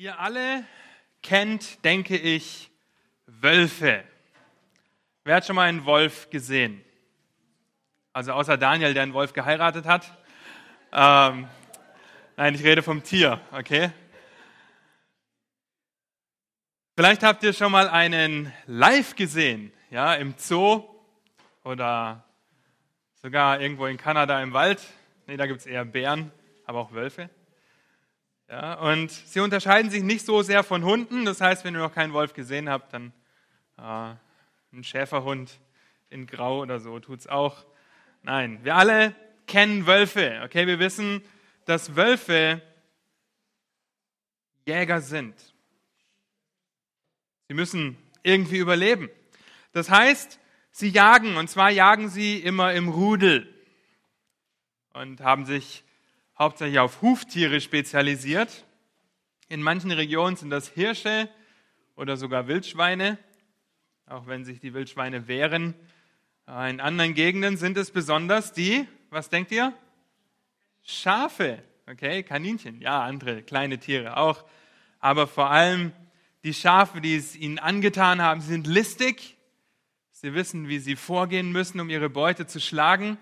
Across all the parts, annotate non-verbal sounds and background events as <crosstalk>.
Ihr alle kennt, denke ich, Wölfe. Wer hat schon mal einen Wolf gesehen? Also außer Daniel, der einen Wolf geheiratet hat. Ähm, nein, ich rede vom Tier, okay? Vielleicht habt ihr schon mal einen live gesehen, ja, im Zoo oder sogar irgendwo in Kanada im Wald. Nee, da gibt es eher Bären, aber auch Wölfe. Ja, und sie unterscheiden sich nicht so sehr von Hunden. Das heißt, wenn ihr noch keinen Wolf gesehen habt, dann äh, ein Schäferhund in Grau oder so tut es auch. Nein, wir alle kennen Wölfe. Okay, wir wissen, dass Wölfe Jäger sind. Sie müssen irgendwie überleben. Das heißt, sie jagen und zwar jagen sie immer im Rudel und haben sich hauptsächlich auf Huftiere spezialisiert. In manchen Regionen sind das Hirsche oder sogar Wildschweine, auch wenn sich die Wildschweine wehren. In anderen Gegenden sind es besonders die, was denkt ihr? Schafe, okay, Kaninchen, ja, andere kleine Tiere auch. Aber vor allem die Schafe, die es ihnen angetan haben, sind listig. Sie wissen, wie sie vorgehen müssen, um ihre Beute zu schlagen.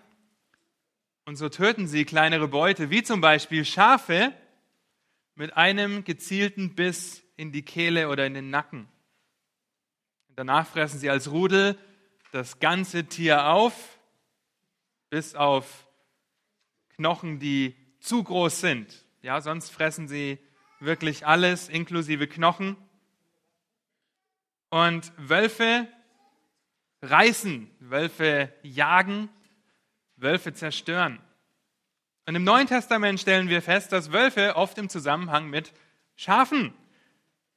Und so töten sie kleinere Beute, wie zum Beispiel Schafe, mit einem gezielten Biss in die Kehle oder in den Nacken. Danach fressen sie als Rudel das ganze Tier auf, bis auf Knochen, die zu groß sind. Ja, sonst fressen sie wirklich alles, inklusive Knochen. Und Wölfe reißen, Wölfe jagen, Wölfe zerstören. Und im Neuen Testament stellen wir fest, dass Wölfe oft im Zusammenhang mit Schafen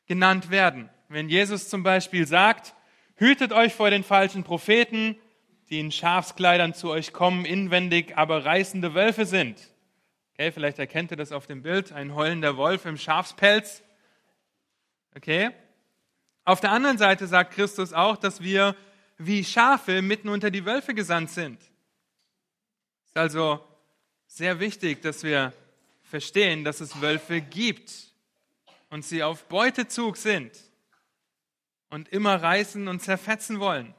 genannt werden. Wenn Jesus zum Beispiel sagt, hütet euch vor den falschen Propheten, die in Schafskleidern zu euch kommen, inwendig aber reißende Wölfe sind. Okay, vielleicht erkennt ihr das auf dem Bild, ein heulender Wolf im Schafspelz. Okay? Auf der anderen Seite sagt Christus auch, dass wir wie Schafe mitten unter die Wölfe gesandt sind. Es ist also sehr wichtig, dass wir verstehen, dass es Wölfe gibt und sie auf Beutezug sind und immer reißen und zerfetzen wollen.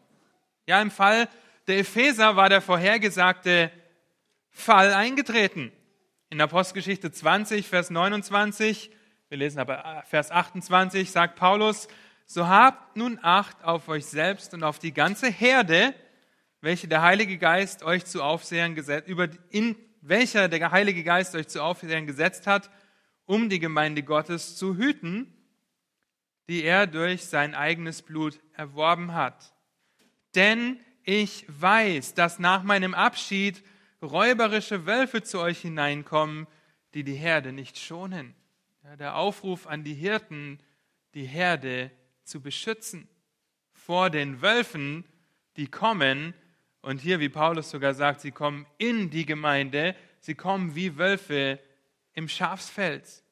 Ja, im Fall der Epheser war der vorhergesagte Fall eingetreten. In Apostelgeschichte 20, Vers 29, wir lesen aber Vers 28, sagt Paulus, so habt nun Acht auf euch selbst und auf die ganze Herde, welche der Heilige Geist euch zu Aufsehern gesetzt, über, in welcher der Heilige Geist euch zu Aufsehern gesetzt hat, um die Gemeinde Gottes zu hüten, die er durch sein eigenes Blut erworben hat. Denn ich weiß, dass nach meinem Abschied räuberische Wölfe zu euch hineinkommen, die die Herde nicht schonen. Ja, der Aufruf an die Hirten, die Herde zu beschützen vor den Wölfen, die kommen und hier, wie Paulus sogar sagt, sie kommen in die Gemeinde, sie kommen wie Wölfe im Schafsfeld.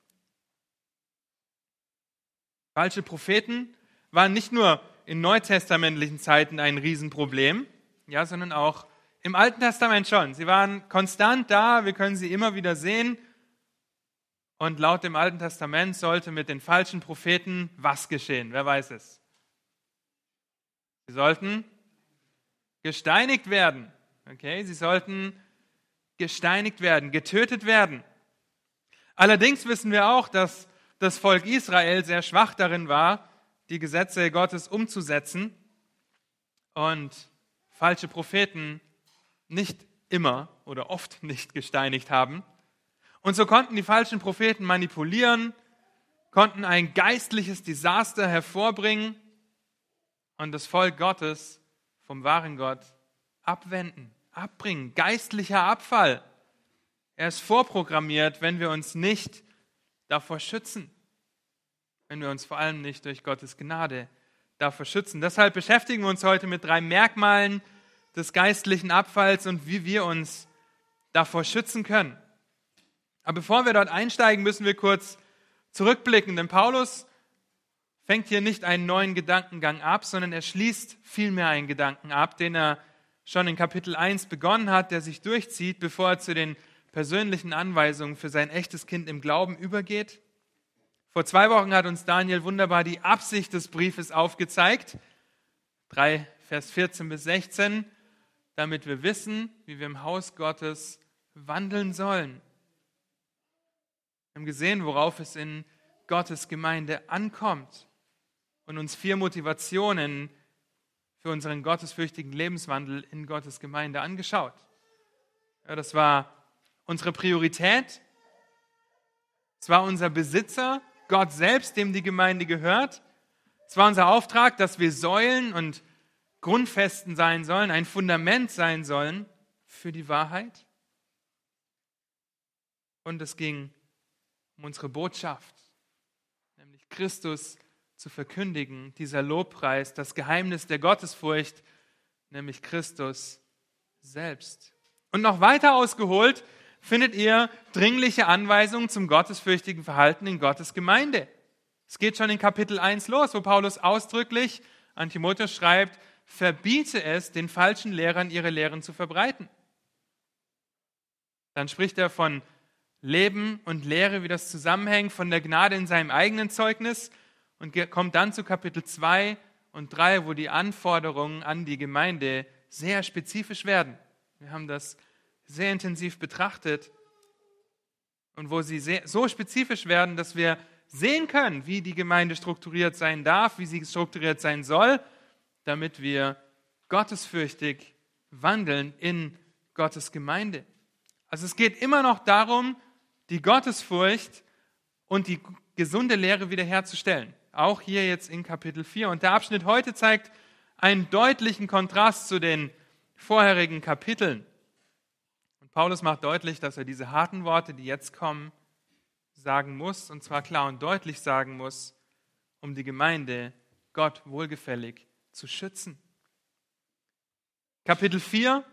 Falsche Propheten waren nicht nur in neutestamentlichen Zeiten ein Riesenproblem, ja, sondern auch im Alten Testament schon. Sie waren konstant da, wir können sie immer wieder sehen. Und laut dem Alten Testament sollte mit den falschen Propheten was geschehen? Wer weiß es? Sie sollten gesteinigt werden. Okay, sie sollten gesteinigt werden, getötet werden. Allerdings wissen wir auch, dass das Volk Israel sehr schwach darin war, die Gesetze Gottes umzusetzen und falsche Propheten nicht immer oder oft nicht gesteinigt haben. Und so konnten die falschen Propheten manipulieren, konnten ein geistliches Desaster hervorbringen und das Volk Gottes vom wahren Gott abwenden, abbringen. Geistlicher Abfall. Er ist vorprogrammiert, wenn wir uns nicht davor schützen. Wenn wir uns vor allem nicht durch Gottes Gnade davor schützen. Deshalb beschäftigen wir uns heute mit drei Merkmalen des geistlichen Abfalls und wie wir uns davor schützen können. Aber bevor wir dort einsteigen, müssen wir kurz zurückblicken, denn Paulus fängt hier nicht einen neuen Gedankengang ab, sondern er schließt vielmehr einen Gedanken ab, den er schon in Kapitel 1 begonnen hat, der sich durchzieht, bevor er zu den persönlichen Anweisungen für sein echtes Kind im Glauben übergeht. Vor zwei Wochen hat uns Daniel wunderbar die Absicht des Briefes aufgezeigt. 3, Vers 14 bis 16, damit wir wissen, wie wir im Haus Gottes wandeln sollen. Wir haben gesehen, worauf es in Gottes Gemeinde ankommt und uns vier Motivationen für unseren gottesfürchtigen Lebenswandel in Gottes Gemeinde angeschaut. Ja, das war unsere Priorität, es war unser Besitzer, Gott selbst, dem die Gemeinde gehört. Es war unser Auftrag, dass wir Säulen und Grundfesten sein sollen, ein Fundament sein sollen für die Wahrheit. Und es ging um unsere Botschaft, nämlich Christus zu verkündigen, dieser Lobpreis, das Geheimnis der Gottesfurcht, nämlich Christus selbst. Und noch weiter ausgeholt findet ihr dringliche Anweisungen zum gottesfürchtigen Verhalten in Gottes Gemeinde. Es geht schon in Kapitel 1 los, wo Paulus ausdrücklich an Timotheus schreibt, verbiete es, den falschen Lehrern ihre Lehren zu verbreiten. Dann spricht er von Leben und Lehre, wie das zusammenhängt, von der Gnade in seinem eigenen Zeugnis und kommt dann zu Kapitel 2 und 3, wo die Anforderungen an die Gemeinde sehr spezifisch werden. Wir haben das sehr intensiv betrachtet und wo sie sehr, so spezifisch werden, dass wir sehen können, wie die Gemeinde strukturiert sein darf, wie sie strukturiert sein soll, damit wir gottesfürchtig wandeln in Gottes Gemeinde. Also es geht immer noch darum, die Gottesfurcht und die gesunde Lehre wiederherzustellen. Auch hier jetzt in Kapitel 4. Und der Abschnitt heute zeigt einen deutlichen Kontrast zu den vorherigen Kapiteln. Paulus macht deutlich, dass er diese harten Worte, die jetzt kommen, sagen muss, und zwar klar und deutlich sagen muss, um die Gemeinde Gott wohlgefällig zu schützen. Kapitel 4,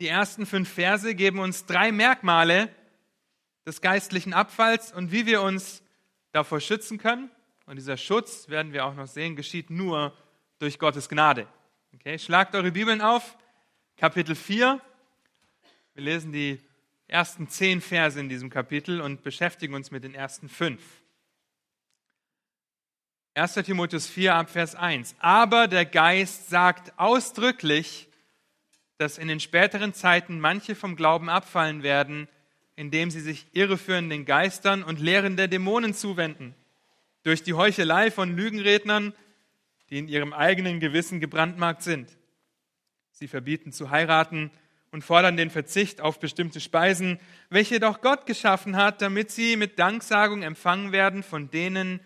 die ersten fünf Verse geben uns drei Merkmale des geistlichen Abfalls und wie wir uns davor schützen können. Und dieser Schutz, werden wir auch noch sehen, geschieht nur durch Gottes Gnade. Okay, schlagt eure Bibeln auf, Kapitel 4, wir lesen die ersten zehn Verse in diesem Kapitel und beschäftigen uns mit den ersten fünf. 1. Timotheus 4 ab Vers 1. Aber der Geist sagt ausdrücklich, dass in den späteren Zeiten manche vom Glauben abfallen werden, indem sie sich irreführenden Geistern und Lehren der Dämonen zuwenden. Durch die Heuchelei von Lügenrednern, die in ihrem eigenen Gewissen gebrandmarkt sind. Sie verbieten zu heiraten und fordern den Verzicht auf bestimmte Speisen, welche doch Gott geschaffen hat, damit sie mit Danksagung empfangen werden von denen,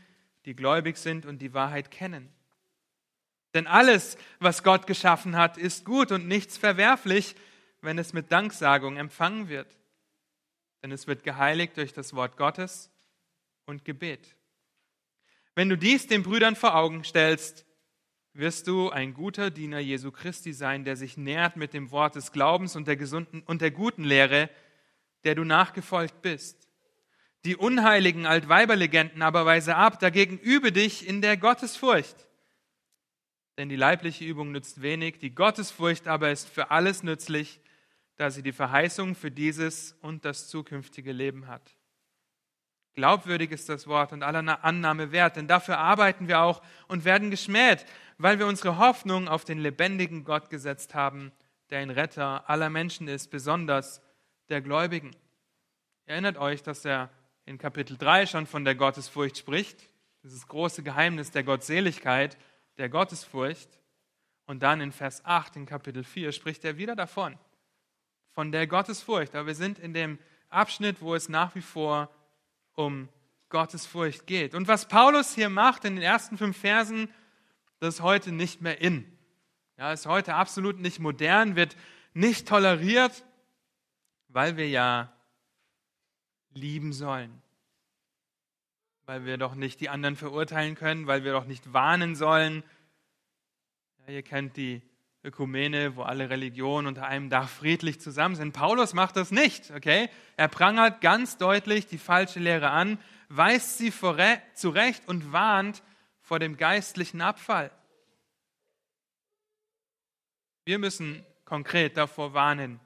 die gläubig sind und die Wahrheit kennen. Denn alles, was Gott geschaffen hat, ist gut und nichts verwerflich, wenn es mit Danksagung empfangen wird. Denn es wird geheiligt durch das Wort Gottes und Gebet. Wenn du dies den Brüdern vor Augen stellst, wirst du ein guter Diener Jesu Christi sein, der sich nährt mit dem Wort des Glaubens und der, gesunden, und der guten Lehre, der du nachgefolgt bist. Die unheiligen Altweiberlegenden aber weise ab, dagegen übe dich in der Gottesfurcht. Denn die leibliche Übung nützt wenig, die Gottesfurcht aber ist für alles nützlich, da sie die Verheißung für dieses und das zukünftige Leben hat. Glaubwürdig ist das Wort und aller Annahme wert, denn dafür arbeiten wir auch und werden geschmäht, weil wir unsere Hoffnung auf den lebendigen Gott gesetzt haben, der ein Retter aller Menschen ist, besonders der Gläubigen. Erinnert euch, dass er in Kapitel 3 schon von der Gottesfurcht spricht, dieses große Geheimnis der Gottseligkeit, der Gottesfurcht. Und dann in Vers 8 in Kapitel 4 spricht er wieder davon, von der Gottesfurcht. Aber wir sind in dem Abschnitt, wo es nach wie vor um Gottesfurcht geht. Und was Paulus hier macht in den ersten fünf Versen, das ist heute nicht mehr in. Ja, ist heute absolut nicht modern, wird nicht toleriert, weil wir ja lieben sollen. Weil wir doch nicht die anderen verurteilen können, weil wir doch nicht warnen sollen. Ja, ihr kennt die Ökumene, wo alle Religionen unter einem Dach friedlich zusammen sind. Paulus macht das nicht, okay? Er prangert ganz deutlich die falsche Lehre an, weist sie zurecht und warnt vor dem geistlichen Abfall. Wir müssen konkret davor warnen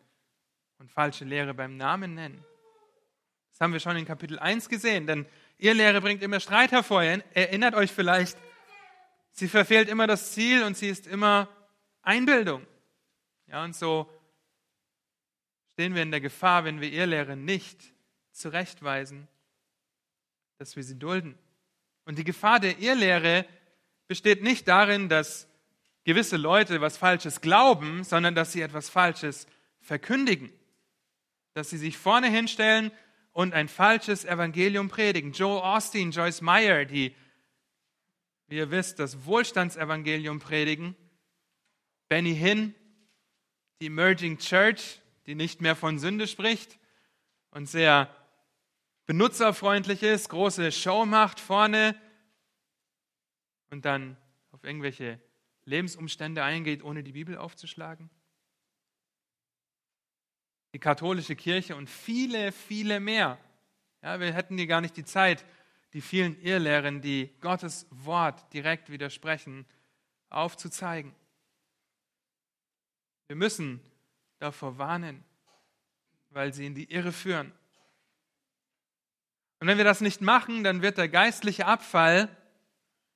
und falsche Lehre beim Namen nennen. Das haben wir schon in Kapitel 1 gesehen, denn Irrlehre bringt immer Streit hervor. Erinnert euch vielleicht, sie verfehlt immer das Ziel und sie ist immer Einbildung. Ja, und so stehen wir in der Gefahr, wenn wir Irrlehre nicht zurechtweisen, dass wir sie dulden. Und die Gefahr der Irrlehre besteht nicht darin, dass gewisse Leute was Falsches glauben, sondern dass sie etwas Falsches verkündigen. Dass sie sich vorne hinstellen und ein falsches Evangelium predigen. Joe Austin, Joyce Meyer, die, wie ihr wisst, das Wohlstandsevangelium predigen. Benny Hinn, die Emerging Church, die nicht mehr von Sünde spricht und sehr benutzerfreundlich ist, große Show macht vorne und dann auf irgendwelche Lebensumstände eingeht, ohne die Bibel aufzuschlagen? Die katholische Kirche und viele, viele mehr. Ja, wir hätten hier gar nicht die Zeit, die vielen Irrlehren, die Gottes Wort direkt widersprechen, aufzuzeigen. Wir müssen davor warnen, weil sie in die Irre führen. Und wenn wir das nicht machen, dann wird der geistliche Abfall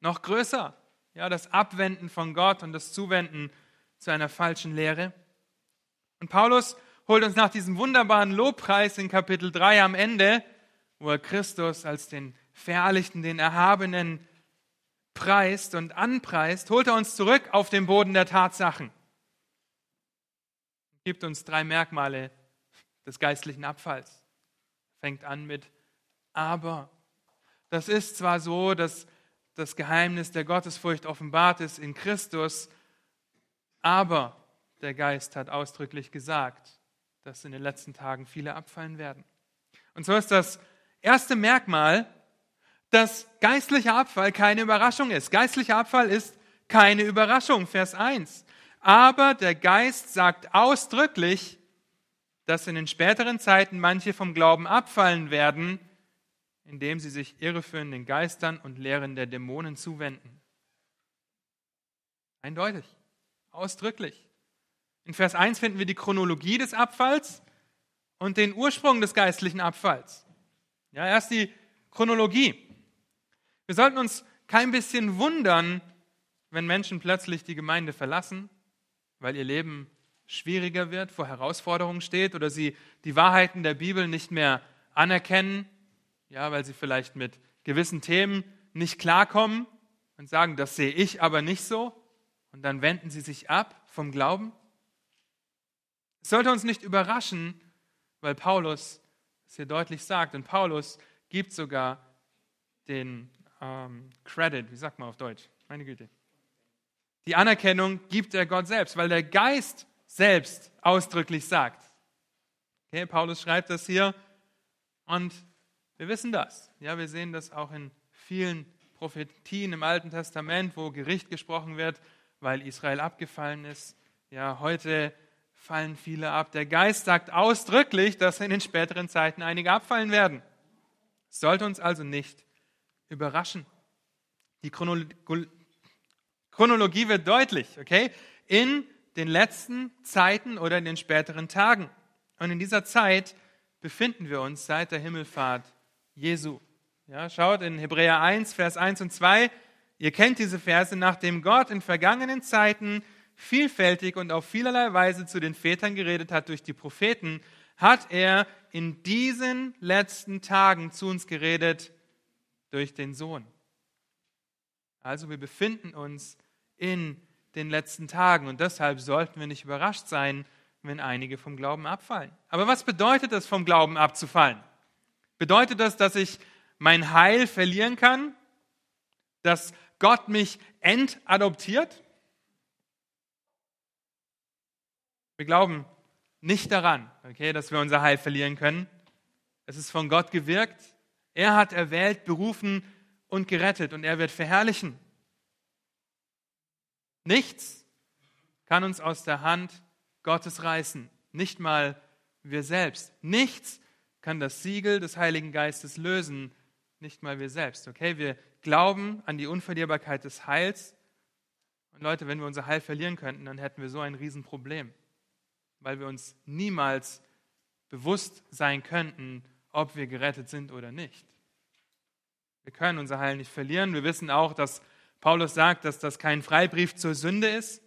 noch größer. Ja, das Abwenden von Gott und das Zuwenden zu einer falschen Lehre. Und Paulus holt uns nach diesem wunderbaren Lobpreis in Kapitel 3 am Ende, wo er Christus als den Verherrlichten, den Erhabenen preist und anpreist, holt er uns zurück auf den Boden der Tatsachen. Gibt uns drei Merkmale des geistlichen Abfalls. Fängt an mit aber. Das ist zwar so, dass das Geheimnis der Gottesfurcht offenbart ist in Christus, aber der Geist hat ausdrücklich gesagt, dass in den letzten Tagen viele abfallen werden. Und so ist das erste Merkmal, dass geistlicher Abfall keine Überraschung ist. Geistlicher Abfall ist keine Überraschung, Vers 1. Aber der Geist sagt ausdrücklich, dass in den späteren Zeiten manche vom Glauben abfallen werden, indem sie sich irreführenden Geistern und Lehren der Dämonen zuwenden. Eindeutig, ausdrücklich. In Vers 1 finden wir die Chronologie des Abfalls und den Ursprung des geistlichen Abfalls. Ja, erst die Chronologie. Wir sollten uns kein bisschen wundern, wenn Menschen plötzlich die Gemeinde verlassen, weil ihr Leben schwieriger wird, vor Herausforderungen steht oder sie die Wahrheiten der Bibel nicht mehr anerkennen ja, weil sie vielleicht mit gewissen Themen nicht klarkommen und sagen, das sehe ich aber nicht so, und dann wenden sie sich ab vom Glauben. Es sollte uns nicht überraschen, weil Paulus es hier deutlich sagt, und Paulus gibt sogar den ähm, Credit, wie sagt man auf Deutsch? Meine Güte. Die Anerkennung gibt er Gott selbst, weil der Geist selbst ausdrücklich sagt. Okay, Paulus schreibt das hier und wir wissen das. Ja, wir sehen das auch in vielen Prophetien im Alten Testament, wo Gericht gesprochen wird, weil Israel abgefallen ist. Ja, heute fallen viele ab. Der Geist sagt ausdrücklich, dass in den späteren Zeiten einige abfallen werden. Sollte uns also nicht überraschen. Die Chronologie wird deutlich, okay? In den letzten Zeiten oder in den späteren Tagen. Und in dieser Zeit befinden wir uns seit der Himmelfahrt Jesu. Ja, schaut in Hebräer 1, Vers 1 und 2. Ihr kennt diese Verse, nachdem Gott in vergangenen Zeiten vielfältig und auf vielerlei Weise zu den Vätern geredet hat durch die Propheten, hat er in diesen letzten Tagen zu uns geredet durch den Sohn. Also wir befinden uns in den letzten Tagen und deshalb sollten wir nicht überrascht sein, wenn einige vom Glauben abfallen. Aber was bedeutet es, vom Glauben abzufallen? Bedeutet das, dass ich mein Heil verlieren kann? Dass Gott mich entadoptiert? Wir glauben nicht daran, okay, dass wir unser Heil verlieren können. Es ist von Gott gewirkt. Er hat erwählt, berufen und gerettet und er wird verherrlichen. Nichts kann uns aus der Hand Gottes reißen, nicht mal wir selbst. Nichts kann das Siegel des Heiligen Geistes lösen, nicht mal wir selbst. Okay, wir glauben an die Unverlierbarkeit des Heils. Und Leute, wenn wir unser Heil verlieren könnten, dann hätten wir so ein Riesenproblem, weil wir uns niemals bewusst sein könnten, ob wir gerettet sind oder nicht. Wir können unser Heil nicht verlieren. Wir wissen auch, dass Paulus sagt, dass das kein Freibrief zur Sünde ist.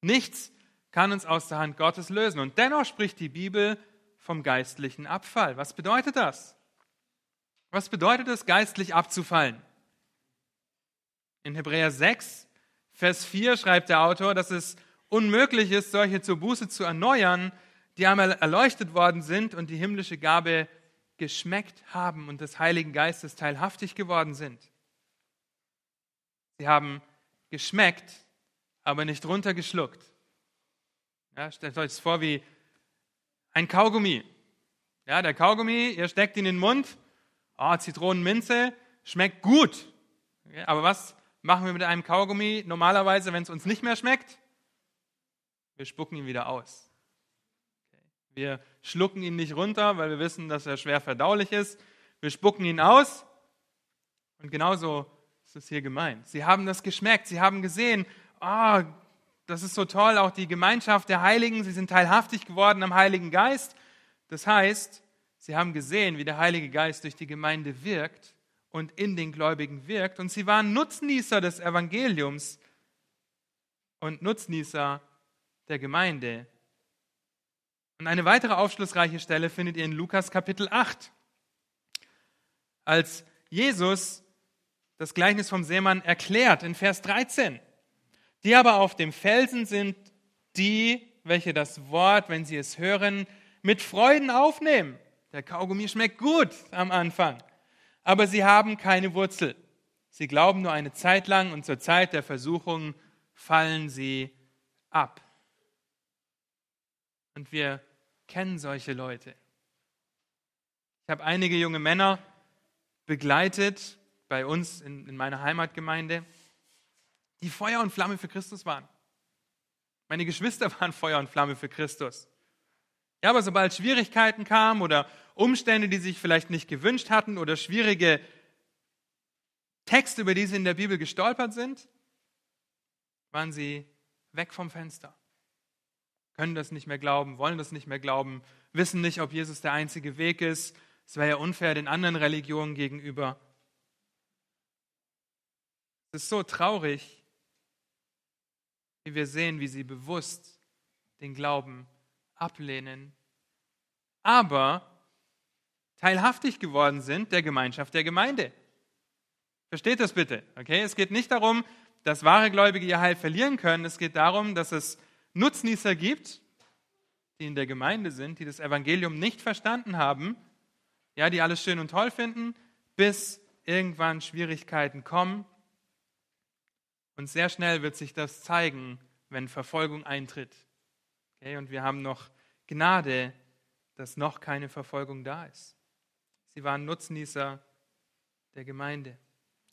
Nichts kann uns aus der Hand Gottes lösen. Und dennoch spricht die Bibel vom geistlichen Abfall. Was bedeutet das? Was bedeutet es, geistlich abzufallen? In Hebräer 6, Vers 4 schreibt der Autor, dass es unmöglich ist, solche zur Buße zu erneuern, die einmal erleuchtet worden sind und die himmlische Gabe geschmeckt haben und des Heiligen Geistes teilhaftig geworden sind. Sie haben geschmeckt, aber nicht runtergeschluckt. Ja, stellt euch das vor wie ein Kaugummi. Ja, der Kaugummi, ihr steckt ihn in den Mund, oh, Zitronenminze, schmeckt gut. Okay, aber was machen wir mit einem Kaugummi normalerweise, wenn es uns nicht mehr schmeckt? Wir spucken ihn wieder aus. Wir schlucken ihn nicht runter, weil wir wissen, dass er schwer verdaulich ist. Wir spucken ihn aus. Und genauso ist es hier gemeint. Sie haben das geschmeckt. Sie haben gesehen, oh, das ist so toll, auch die Gemeinschaft der Heiligen. Sie sind teilhaftig geworden am Heiligen Geist. Das heißt, sie haben gesehen, wie der Heilige Geist durch die Gemeinde wirkt und in den Gläubigen wirkt. Und sie waren Nutznießer des Evangeliums und Nutznießer der Gemeinde. Und eine weitere aufschlussreiche Stelle findet ihr in Lukas Kapitel 8. Als Jesus das Gleichnis vom Seemann erklärt in Vers 13. Die aber auf dem Felsen sind die, welche das Wort, wenn sie es hören, mit Freuden aufnehmen. Der Kaugummi schmeckt gut am Anfang aber sie haben keine Wurzel. Sie glauben nur eine Zeit lang und zur Zeit der Versuchung fallen sie ab. Und wir kennen solche Leute. Ich habe einige junge Männer begleitet bei uns in, in meiner Heimatgemeinde, die Feuer und Flamme für Christus waren. Meine Geschwister <laughs> waren Feuer und Flamme für Christus. Ja, aber sobald Schwierigkeiten kamen oder Umstände, die sich vielleicht nicht gewünscht hatten oder schwierige Texte, über die sie in der Bibel gestolpert sind, waren sie weg vom Fenster. Können das nicht mehr glauben, wollen das nicht mehr glauben, wissen nicht, ob Jesus der einzige Weg ist. Es wäre ja unfair den anderen Religionen gegenüber. Es ist so traurig, wie wir sehen, wie sie bewusst den Glauben ablehnen, aber teilhaftig geworden sind der Gemeinschaft der Gemeinde. Versteht das bitte? Okay, es geht nicht darum, dass wahre Gläubige ihr Heil verlieren können. Es geht darum, dass es Nutznießer gibt, die in der Gemeinde sind, die das Evangelium nicht verstanden haben, ja, die alles schön und toll finden, bis irgendwann Schwierigkeiten kommen. Und sehr schnell wird sich das zeigen, wenn Verfolgung eintritt. Okay, und wir haben noch Gnade, dass noch keine Verfolgung da ist. Sie waren Nutznießer der Gemeinde.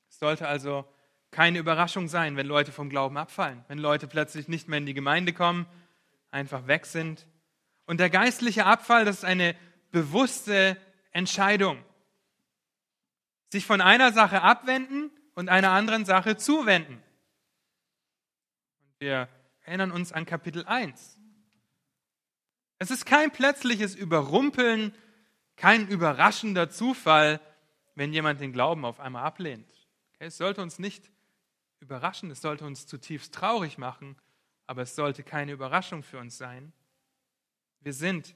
Es sollte also keine Überraschung sein, wenn Leute vom Glauben abfallen, wenn Leute plötzlich nicht mehr in die Gemeinde kommen, einfach weg sind. Und der geistliche Abfall, das ist eine bewusste Entscheidung. Sich von einer Sache abwenden und einer anderen Sache zuwenden. Wir erinnern uns an Kapitel 1. Es ist kein plötzliches Überrumpeln, kein überraschender Zufall, wenn jemand den Glauben auf einmal ablehnt. Es sollte uns nicht überraschen, es sollte uns zutiefst traurig machen, aber es sollte keine Überraschung für uns sein. Wir sind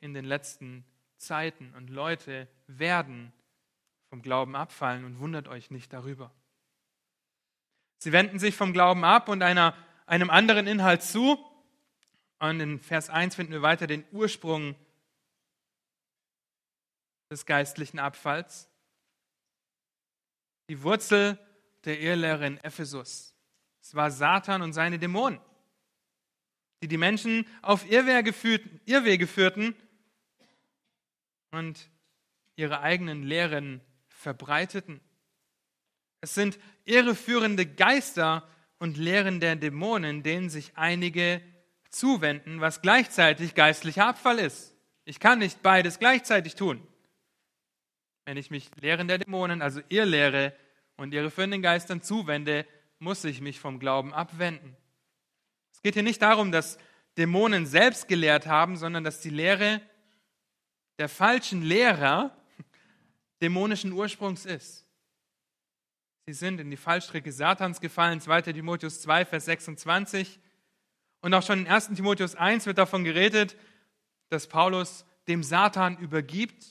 in den letzten Zeiten und Leute werden vom Glauben abfallen und wundert euch nicht darüber. Sie wenden sich vom Glauben ab und einer, einem anderen Inhalt zu, und in Vers 1 finden wir weiter den Ursprung des geistlichen Abfalls. Die Wurzel der Irrlehre in Ephesus. Es war Satan und seine Dämonen, die die Menschen auf Irrwege führten und ihre eigenen Lehren verbreiteten. Es sind irreführende Geister und Lehren der Dämonen, denen sich einige zuwenden, was gleichzeitig geistlicher Abfall ist. Ich kann nicht beides gleichzeitig tun. Wenn ich mich Lehren der Dämonen, also ihr Lehre und ihre führenden Geistern zuwende, muss ich mich vom Glauben abwenden. Es geht hier nicht darum, dass Dämonen selbst gelehrt haben, sondern dass die Lehre der falschen Lehrer <laughs> dämonischen Ursprungs ist. Sie sind in die Fallstricke Satans gefallen, 2 Timotheus 2, Vers 26. Und auch schon in 1 Timotheus 1 wird davon geredet, dass Paulus dem Satan übergibt,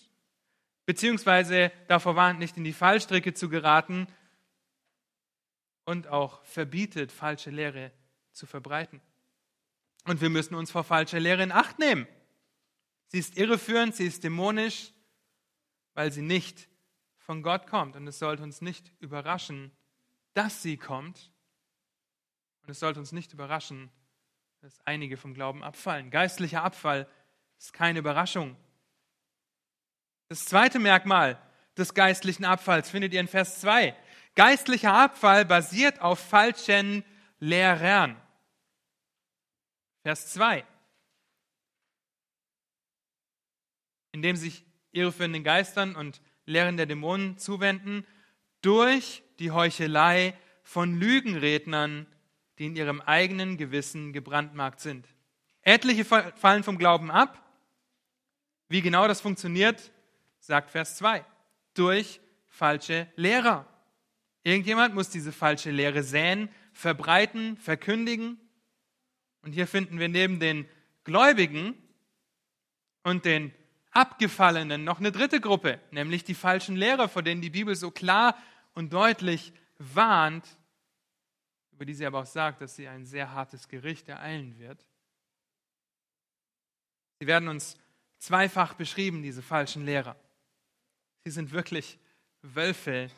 beziehungsweise davor warnt, nicht in die Fallstricke zu geraten und auch verbietet, falsche Lehre zu verbreiten. Und wir müssen uns vor falscher Lehre in Acht nehmen. Sie ist irreführend, sie ist dämonisch, weil sie nicht von Gott kommt. Und es sollte uns nicht überraschen, dass sie kommt. Und es sollte uns nicht überraschen, dass einige vom Glauben abfallen. Geistlicher Abfall ist keine Überraschung. Das zweite Merkmal des geistlichen Abfalls findet ihr in Vers 2. Geistlicher Abfall basiert auf falschen Lehrern. Vers 2. Indem sich irreführenden Geistern und Lehren der Dämonen zuwenden, durch die Heuchelei von Lügenrednern, die in ihrem eigenen Gewissen gebrandmarkt sind. Etliche fallen vom Glauben ab. Wie genau das funktioniert, sagt Vers 2. Durch falsche Lehrer. Irgendjemand muss diese falsche Lehre säen, verbreiten, verkündigen. Und hier finden wir neben den Gläubigen und den Abgefallenen noch eine dritte Gruppe, nämlich die falschen Lehrer, vor denen die Bibel so klar und deutlich warnt, über die sie aber auch sagt, dass sie ein sehr hartes Gericht ereilen wird. Sie werden uns zweifach beschrieben, diese falschen Lehrer. Sie sind wirklich Wölfe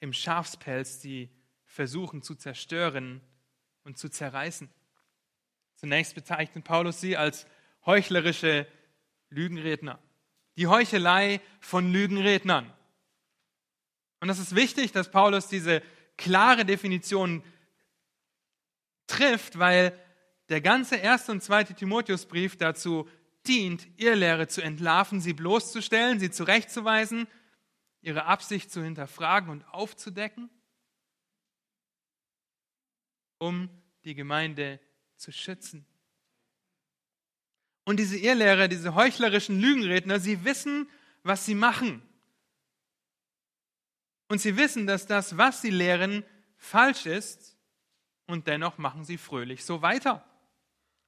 im Schafspelz, die versuchen zu zerstören und zu zerreißen. Zunächst bezeichnet Paulus sie als heuchlerische Lügenredner die Heuchelei von Lügenrednern. Und es ist wichtig, dass Paulus diese klare Definition trifft, weil der ganze erste und zweite Timotheusbrief dazu dient, Irrlehre zu entlarven, sie bloßzustellen, sie zurechtzuweisen, ihre Absicht zu hinterfragen und aufzudecken, um die Gemeinde zu schützen. Und diese Irrlehrer, diese heuchlerischen Lügenredner, sie wissen, was sie machen. Und sie wissen, dass das, was sie lehren, falsch ist. Und dennoch machen sie fröhlich so weiter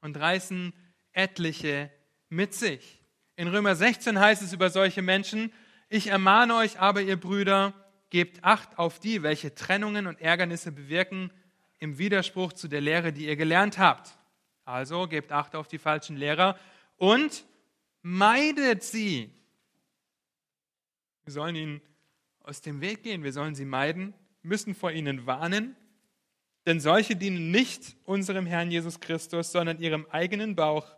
und reißen etliche mit sich. In Römer 16 heißt es über solche Menschen, ich ermahne euch aber, ihr Brüder, gebt Acht auf die, welche Trennungen und Ärgernisse bewirken im Widerspruch zu der Lehre, die ihr gelernt habt. Also gebt Acht auf die falschen Lehrer und meidet sie. Wir sollen ihnen aus dem Weg gehen, wir sollen sie meiden, müssen vor ihnen warnen, denn solche dienen nicht unserem Herrn Jesus Christus, sondern ihrem eigenen Bauch.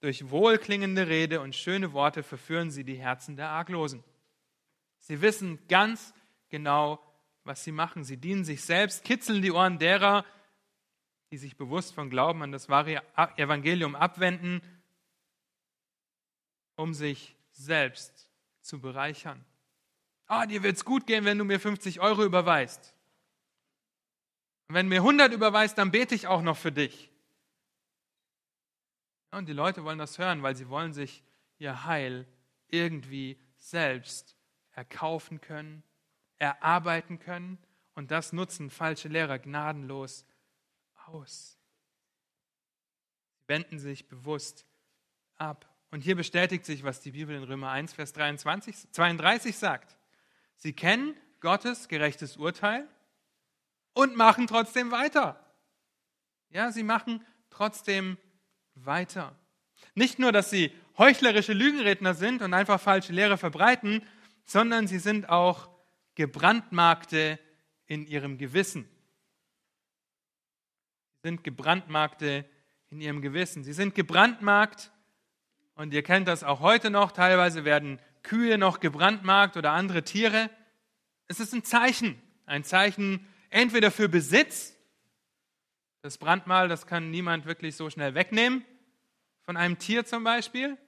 Durch wohlklingende Rede und schöne Worte verführen sie die Herzen der Arglosen. Sie wissen ganz genau, was sie machen. Sie dienen sich selbst, kitzeln die Ohren derer, die sich bewusst von Glauben an das wahre Evangelium abwenden um sich selbst zu bereichern. Ah, dir wird es gut gehen, wenn du mir 50 Euro überweist. Und wenn mir 100 überweist, dann bete ich auch noch für dich. Und die Leute wollen das hören, weil sie wollen sich ihr Heil irgendwie selbst erkaufen können, erarbeiten können. Und das nutzen falsche Lehrer gnadenlos aus. Sie wenden sich bewusst ab. Und hier bestätigt sich, was die Bibel in Römer 1, Vers 23, 32 sagt. Sie kennen Gottes gerechtes Urteil und machen trotzdem weiter. Ja, sie machen trotzdem weiter. Nicht nur, dass sie heuchlerische Lügenredner sind und einfach falsche Lehre verbreiten, sondern sie sind auch gebrandmarkte in ihrem Gewissen. Sie sind gebrandmarkte in ihrem Gewissen. Sie sind gebrandmarkt und ihr kennt das auch heute noch. Teilweise werden Kühe noch gebrandmarkt oder andere Tiere. Es ist ein Zeichen. Ein Zeichen entweder für Besitz. Das Brandmal, das kann niemand wirklich so schnell wegnehmen. Von einem Tier zum Beispiel.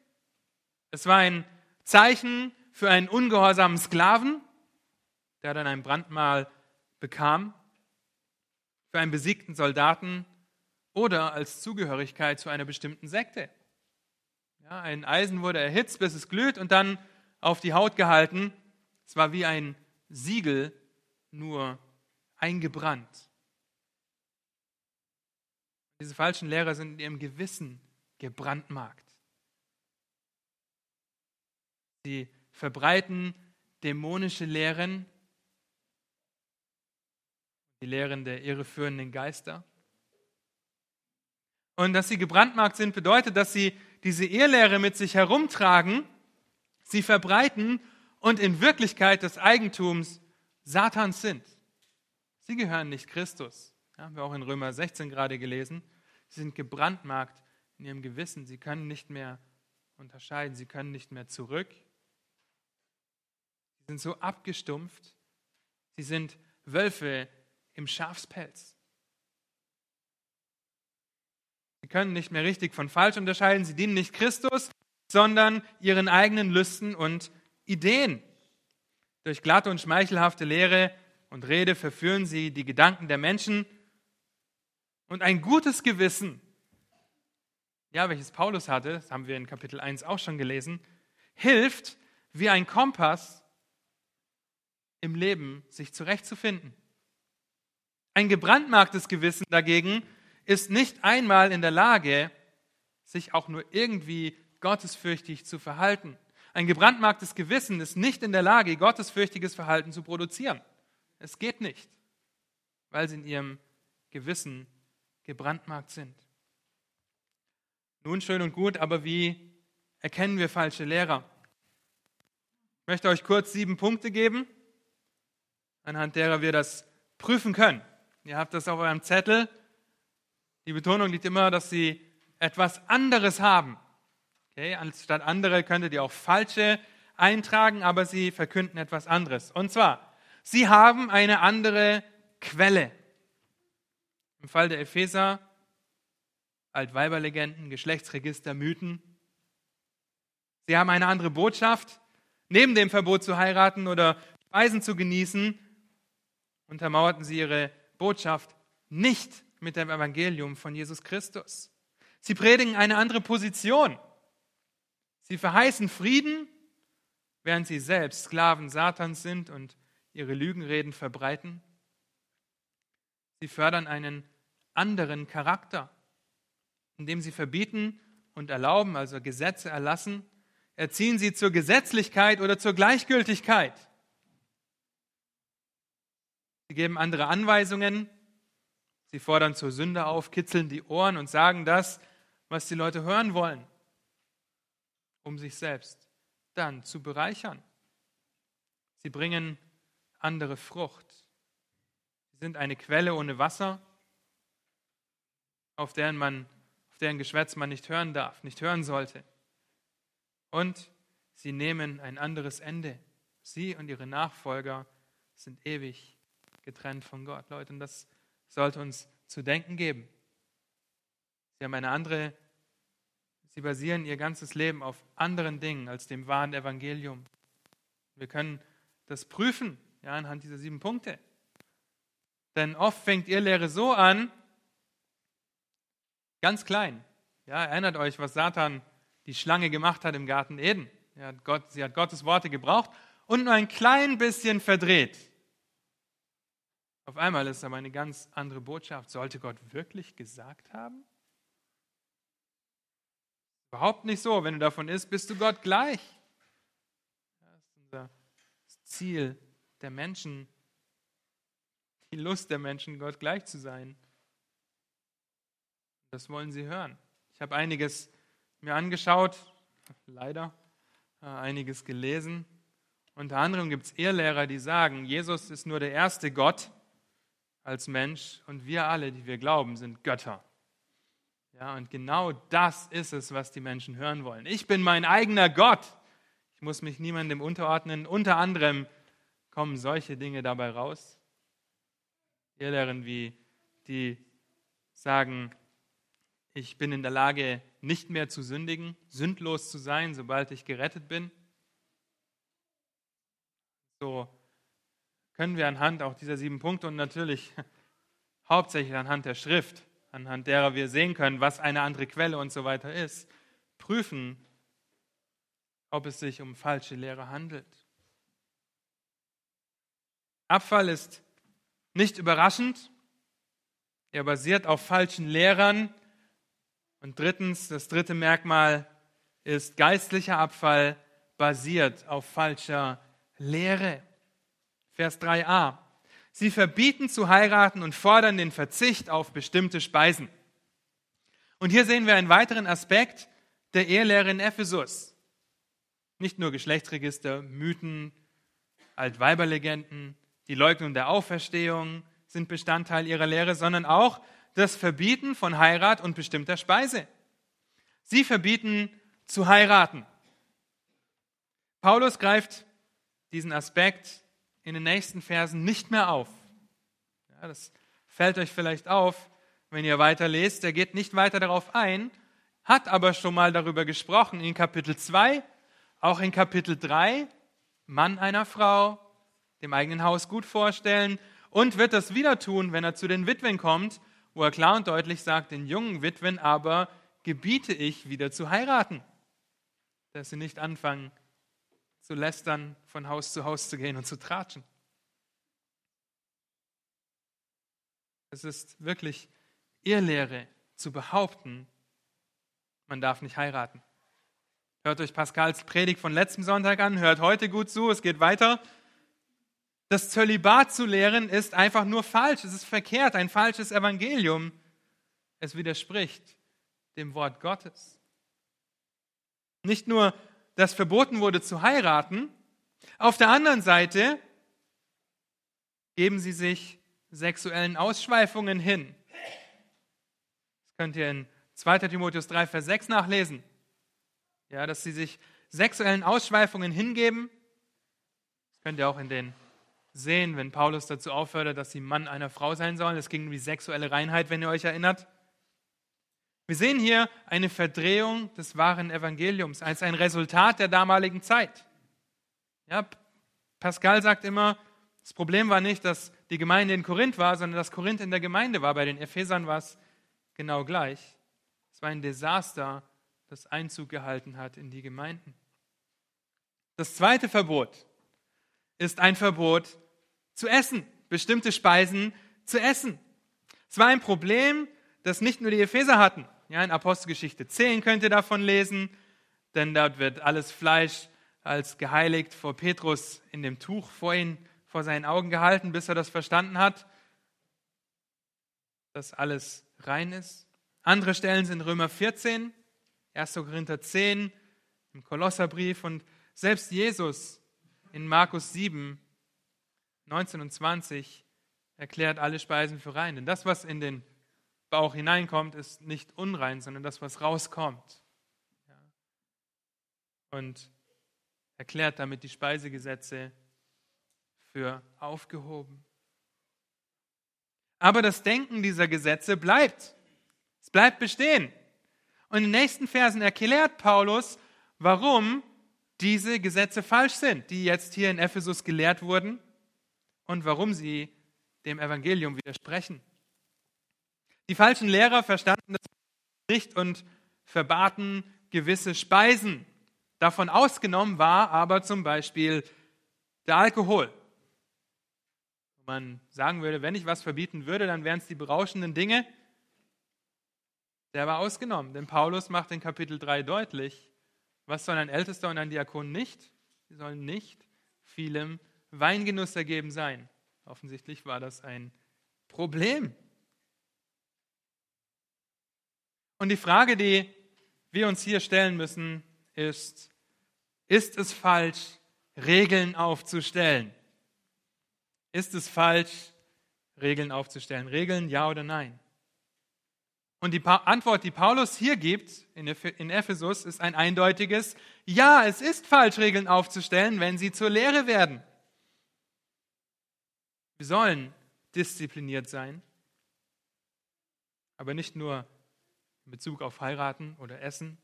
Es war ein Zeichen für einen ungehorsamen Sklaven, der dann ein Brandmal bekam. Für einen besiegten Soldaten oder als Zugehörigkeit zu einer bestimmten Sekte. Ja, ein Eisen wurde erhitzt, bis es glüht und dann auf die Haut gehalten, Es war wie ein Siegel, nur eingebrannt. Diese falschen Lehrer sind in ihrem Gewissen gebrandmarkt. Sie verbreiten dämonische Lehren, die Lehren der irreführenden Geister. Und dass sie gebrandmarkt sind, bedeutet, dass sie diese Irrlehre mit sich herumtragen, sie verbreiten und in Wirklichkeit des Eigentums Satans sind. Sie gehören nicht Christus. Ja, haben wir auch in Römer 16 gerade gelesen. Sie sind gebrandmarkt in ihrem Gewissen. Sie können nicht mehr unterscheiden. Sie können nicht mehr zurück. Sie sind so abgestumpft. Sie sind Wölfe im Schafspelz. Sie können nicht mehr richtig von falsch unterscheiden. Sie dienen nicht Christus, sondern ihren eigenen Lüsten und Ideen. Durch glatte und schmeichelhafte Lehre und Rede verführen sie die Gedanken der Menschen. Und ein gutes Gewissen, ja, welches Paulus hatte, das haben wir in Kapitel 1 auch schon gelesen, hilft wie ein Kompass im Leben sich zurechtzufinden. Ein gebrandmarktes Gewissen dagegen ist nicht einmal in der Lage, sich auch nur irgendwie gottesfürchtig zu verhalten. Ein gebrandmarktes Gewissen ist nicht in der Lage, gottesfürchtiges Verhalten zu produzieren. Es geht nicht, weil sie in ihrem Gewissen gebrandmarkt sind. Nun schön und gut, aber wie erkennen wir falsche Lehrer? Ich möchte euch kurz sieben Punkte geben, anhand derer wir das prüfen können. Ihr habt das auf eurem Zettel. Die Betonung liegt immer, dass sie etwas anderes haben. Okay, anstatt andere könntet ihr auch falsche eintragen, aber sie verkünden etwas anderes. Und zwar, sie haben eine andere Quelle. Im Fall der Epheser, Altweiberlegenden, Geschlechtsregister, Mythen. Sie haben eine andere Botschaft. Neben dem Verbot zu heiraten oder Speisen zu genießen, untermauerten sie ihre Botschaft nicht mit dem Evangelium von Jesus Christus. Sie predigen eine andere Position. Sie verheißen Frieden, während sie selbst Sklaven Satans sind und ihre Lügenreden verbreiten. Sie fördern einen anderen Charakter, indem sie verbieten und erlauben, also Gesetze erlassen, erziehen sie zur Gesetzlichkeit oder zur Gleichgültigkeit. Sie geben andere Anweisungen, Sie fordern zur Sünde auf, kitzeln die Ohren und sagen das, was die Leute hören wollen, um sich selbst dann zu bereichern. Sie bringen andere Frucht. Sie sind eine Quelle ohne Wasser, auf deren, man, auf deren Geschwätz man nicht hören darf, nicht hören sollte. Und sie nehmen ein anderes Ende. Sie und ihre Nachfolger sind ewig getrennt von Gott. Leute, und das sollte uns zu denken geben. Sie haben eine andere, sie basieren ihr ganzes Leben auf anderen Dingen als dem wahren Evangelium. Wir können das prüfen, ja, anhand dieser sieben Punkte. Denn oft fängt ihr Lehre so an, ganz klein. Ja, erinnert euch, was Satan die Schlange gemacht hat im Garten Eden. Hat Gott, sie hat Gottes Worte gebraucht und nur ein klein bisschen verdreht. Auf einmal ist aber eine ganz andere Botschaft. Sollte Gott wirklich gesagt haben? Überhaupt nicht so. Wenn du davon isst, bist du Gott gleich. Das ist unser Ziel der Menschen, die Lust der Menschen, Gott gleich zu sein. Das wollen sie hören. Ich habe einiges mir angeschaut, leider, äh, einiges gelesen. Unter anderem gibt es Ehrlehrer, die sagen, Jesus ist nur der erste Gott als Mensch und wir alle, die wir glauben, sind Götter. Ja, und genau das ist es, was die Menschen hören wollen. Ich bin mein eigener Gott. Ich muss mich niemandem unterordnen. Unter anderem kommen solche Dinge dabei raus. Irrlehren wie die sagen, ich bin in der Lage, nicht mehr zu sündigen, sündlos zu sein, sobald ich gerettet bin. So können wir anhand auch dieser sieben Punkte und natürlich <laughs> hauptsächlich anhand der Schrift, anhand derer wir sehen können, was eine andere Quelle und so weiter ist, prüfen, ob es sich um falsche Lehre handelt. Abfall ist nicht überraschend. Er basiert auf falschen Lehrern. Und drittens, das dritte Merkmal ist, geistlicher Abfall basiert auf falscher Lehre. Vers 3a. Sie verbieten zu heiraten und fordern den Verzicht auf bestimmte Speisen. Und hier sehen wir einen weiteren Aspekt der Ehelehre in Ephesus. Nicht nur Geschlechtsregister, Mythen, Altweiberlegenden, die Leugnung der Auferstehung sind Bestandteil ihrer Lehre, sondern auch das Verbieten von Heirat und bestimmter Speise. Sie verbieten zu heiraten. Paulus greift diesen Aspekt in den nächsten Versen nicht mehr auf. Ja, das fällt euch vielleicht auf, wenn ihr weiterlest. Er geht nicht weiter darauf ein, hat aber schon mal darüber gesprochen in Kapitel 2, auch in Kapitel 3, Mann einer Frau, dem eigenen Haus gut vorstellen und wird das wieder tun, wenn er zu den Witwen kommt, wo er klar und deutlich sagt, den jungen Witwen aber gebiete ich wieder zu heiraten, dass sie nicht anfangen zu lästern, von Haus zu Haus zu gehen und zu tratschen. Es ist wirklich Irrlehre zu behaupten, man darf nicht heiraten. Hört euch Pascals Predigt von letztem Sonntag an, hört heute gut zu, es geht weiter. Das Zölibat zu lehren ist einfach nur falsch, es ist verkehrt, ein falsches Evangelium. Es widerspricht dem Wort Gottes. Nicht nur, dass verboten wurde zu heiraten, auf der anderen Seite geben sie sich sexuellen Ausschweifungen hin. Das könnt ihr in 2. Timotheus 3, Vers 6 nachlesen. Ja, dass sie sich sexuellen Ausschweifungen hingeben. Das könnt ihr auch in den sehen, wenn Paulus dazu auffordert, dass sie Mann einer Frau sein sollen. Es ging um die sexuelle Reinheit, wenn ihr euch erinnert. Wir sehen hier eine Verdrehung des wahren Evangeliums als ein Resultat der damaligen Zeit. Ja, Pascal sagt immer, das Problem war nicht, dass die Gemeinde in Korinth war, sondern dass Korinth in der Gemeinde war. Bei den Ephesern war es genau gleich. Es war ein Desaster, das Einzug gehalten hat in die Gemeinden. Das zweite Verbot ist ein Verbot zu essen, bestimmte Speisen zu essen. Es war ein Problem, das nicht nur die Epheser hatten. Ja, in Apostelgeschichte 10 könnt ihr davon lesen, denn dort wird alles Fleisch als geheiligt vor Petrus in dem Tuch vor ihn, vor seinen Augen gehalten, bis er das verstanden hat, dass alles rein ist. Andere Stellen sind Römer 14, 1. Korinther 10, im Kolosserbrief und selbst Jesus in Markus 7 19 und 20 erklärt alle Speisen für rein. Denn das, was in den Bauch hineinkommt, ist nicht unrein, sondern das, was rauskommt. Und erklärt damit die Speisegesetze für aufgehoben. Aber das Denken dieser Gesetze bleibt. Es bleibt bestehen. Und in den nächsten Versen erklärt Paulus, warum diese Gesetze falsch sind, die jetzt hier in Ephesus gelehrt wurden und warum sie dem Evangelium widersprechen. Die falschen Lehrer verstanden das nicht und verbaten gewisse Speisen. Davon ausgenommen war aber zum Beispiel der Alkohol. Man sagen würde, wenn ich was verbieten würde, dann wären es die berauschenden Dinge. Der war ausgenommen, denn Paulus macht in Kapitel 3 deutlich, was soll ein Ältester und ein Diakon nicht? Sie sollen nicht vielem Weingenuss ergeben sein. Offensichtlich war das ein Problem. Und die Frage, die wir uns hier stellen müssen, ist, ist es falsch, Regeln aufzustellen? Ist es falsch, Regeln aufzustellen? Regeln ja oder nein? Und die Antwort, die Paulus hier gibt in Ephesus, ist ein eindeutiges Ja, es ist falsch, Regeln aufzustellen, wenn sie zur Lehre werden. Wir sollen diszipliniert sein, aber nicht nur in Bezug auf heiraten oder essen.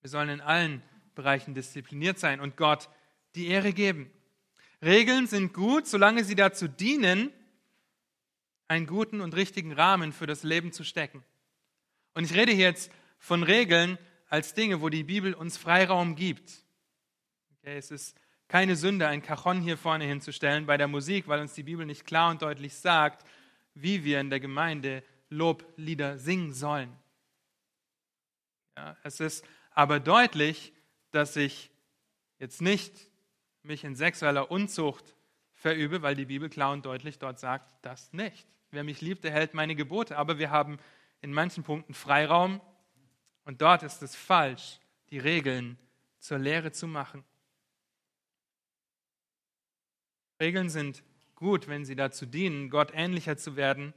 Wir sollen in allen Bereichen diszipliniert sein und Gott die Ehre geben. Regeln sind gut, solange sie dazu dienen, einen guten und richtigen Rahmen für das Leben zu stecken. Und ich rede jetzt von Regeln als Dinge, wo die Bibel uns Freiraum gibt. Okay, es ist keine Sünde, ein Cajon hier vorne hinzustellen bei der Musik, weil uns die Bibel nicht klar und deutlich sagt, wie wir in der Gemeinde Loblieder singen sollen. Ja, es ist aber deutlich, dass ich jetzt nicht mich in sexueller Unzucht verübe, weil die Bibel klar und deutlich dort sagt, das nicht. Wer mich liebt, der hält meine Gebote. Aber wir haben in manchen Punkten Freiraum und dort ist es falsch, die Regeln zur Lehre zu machen. Regeln sind gut, wenn sie dazu dienen, Gott ähnlicher zu werden,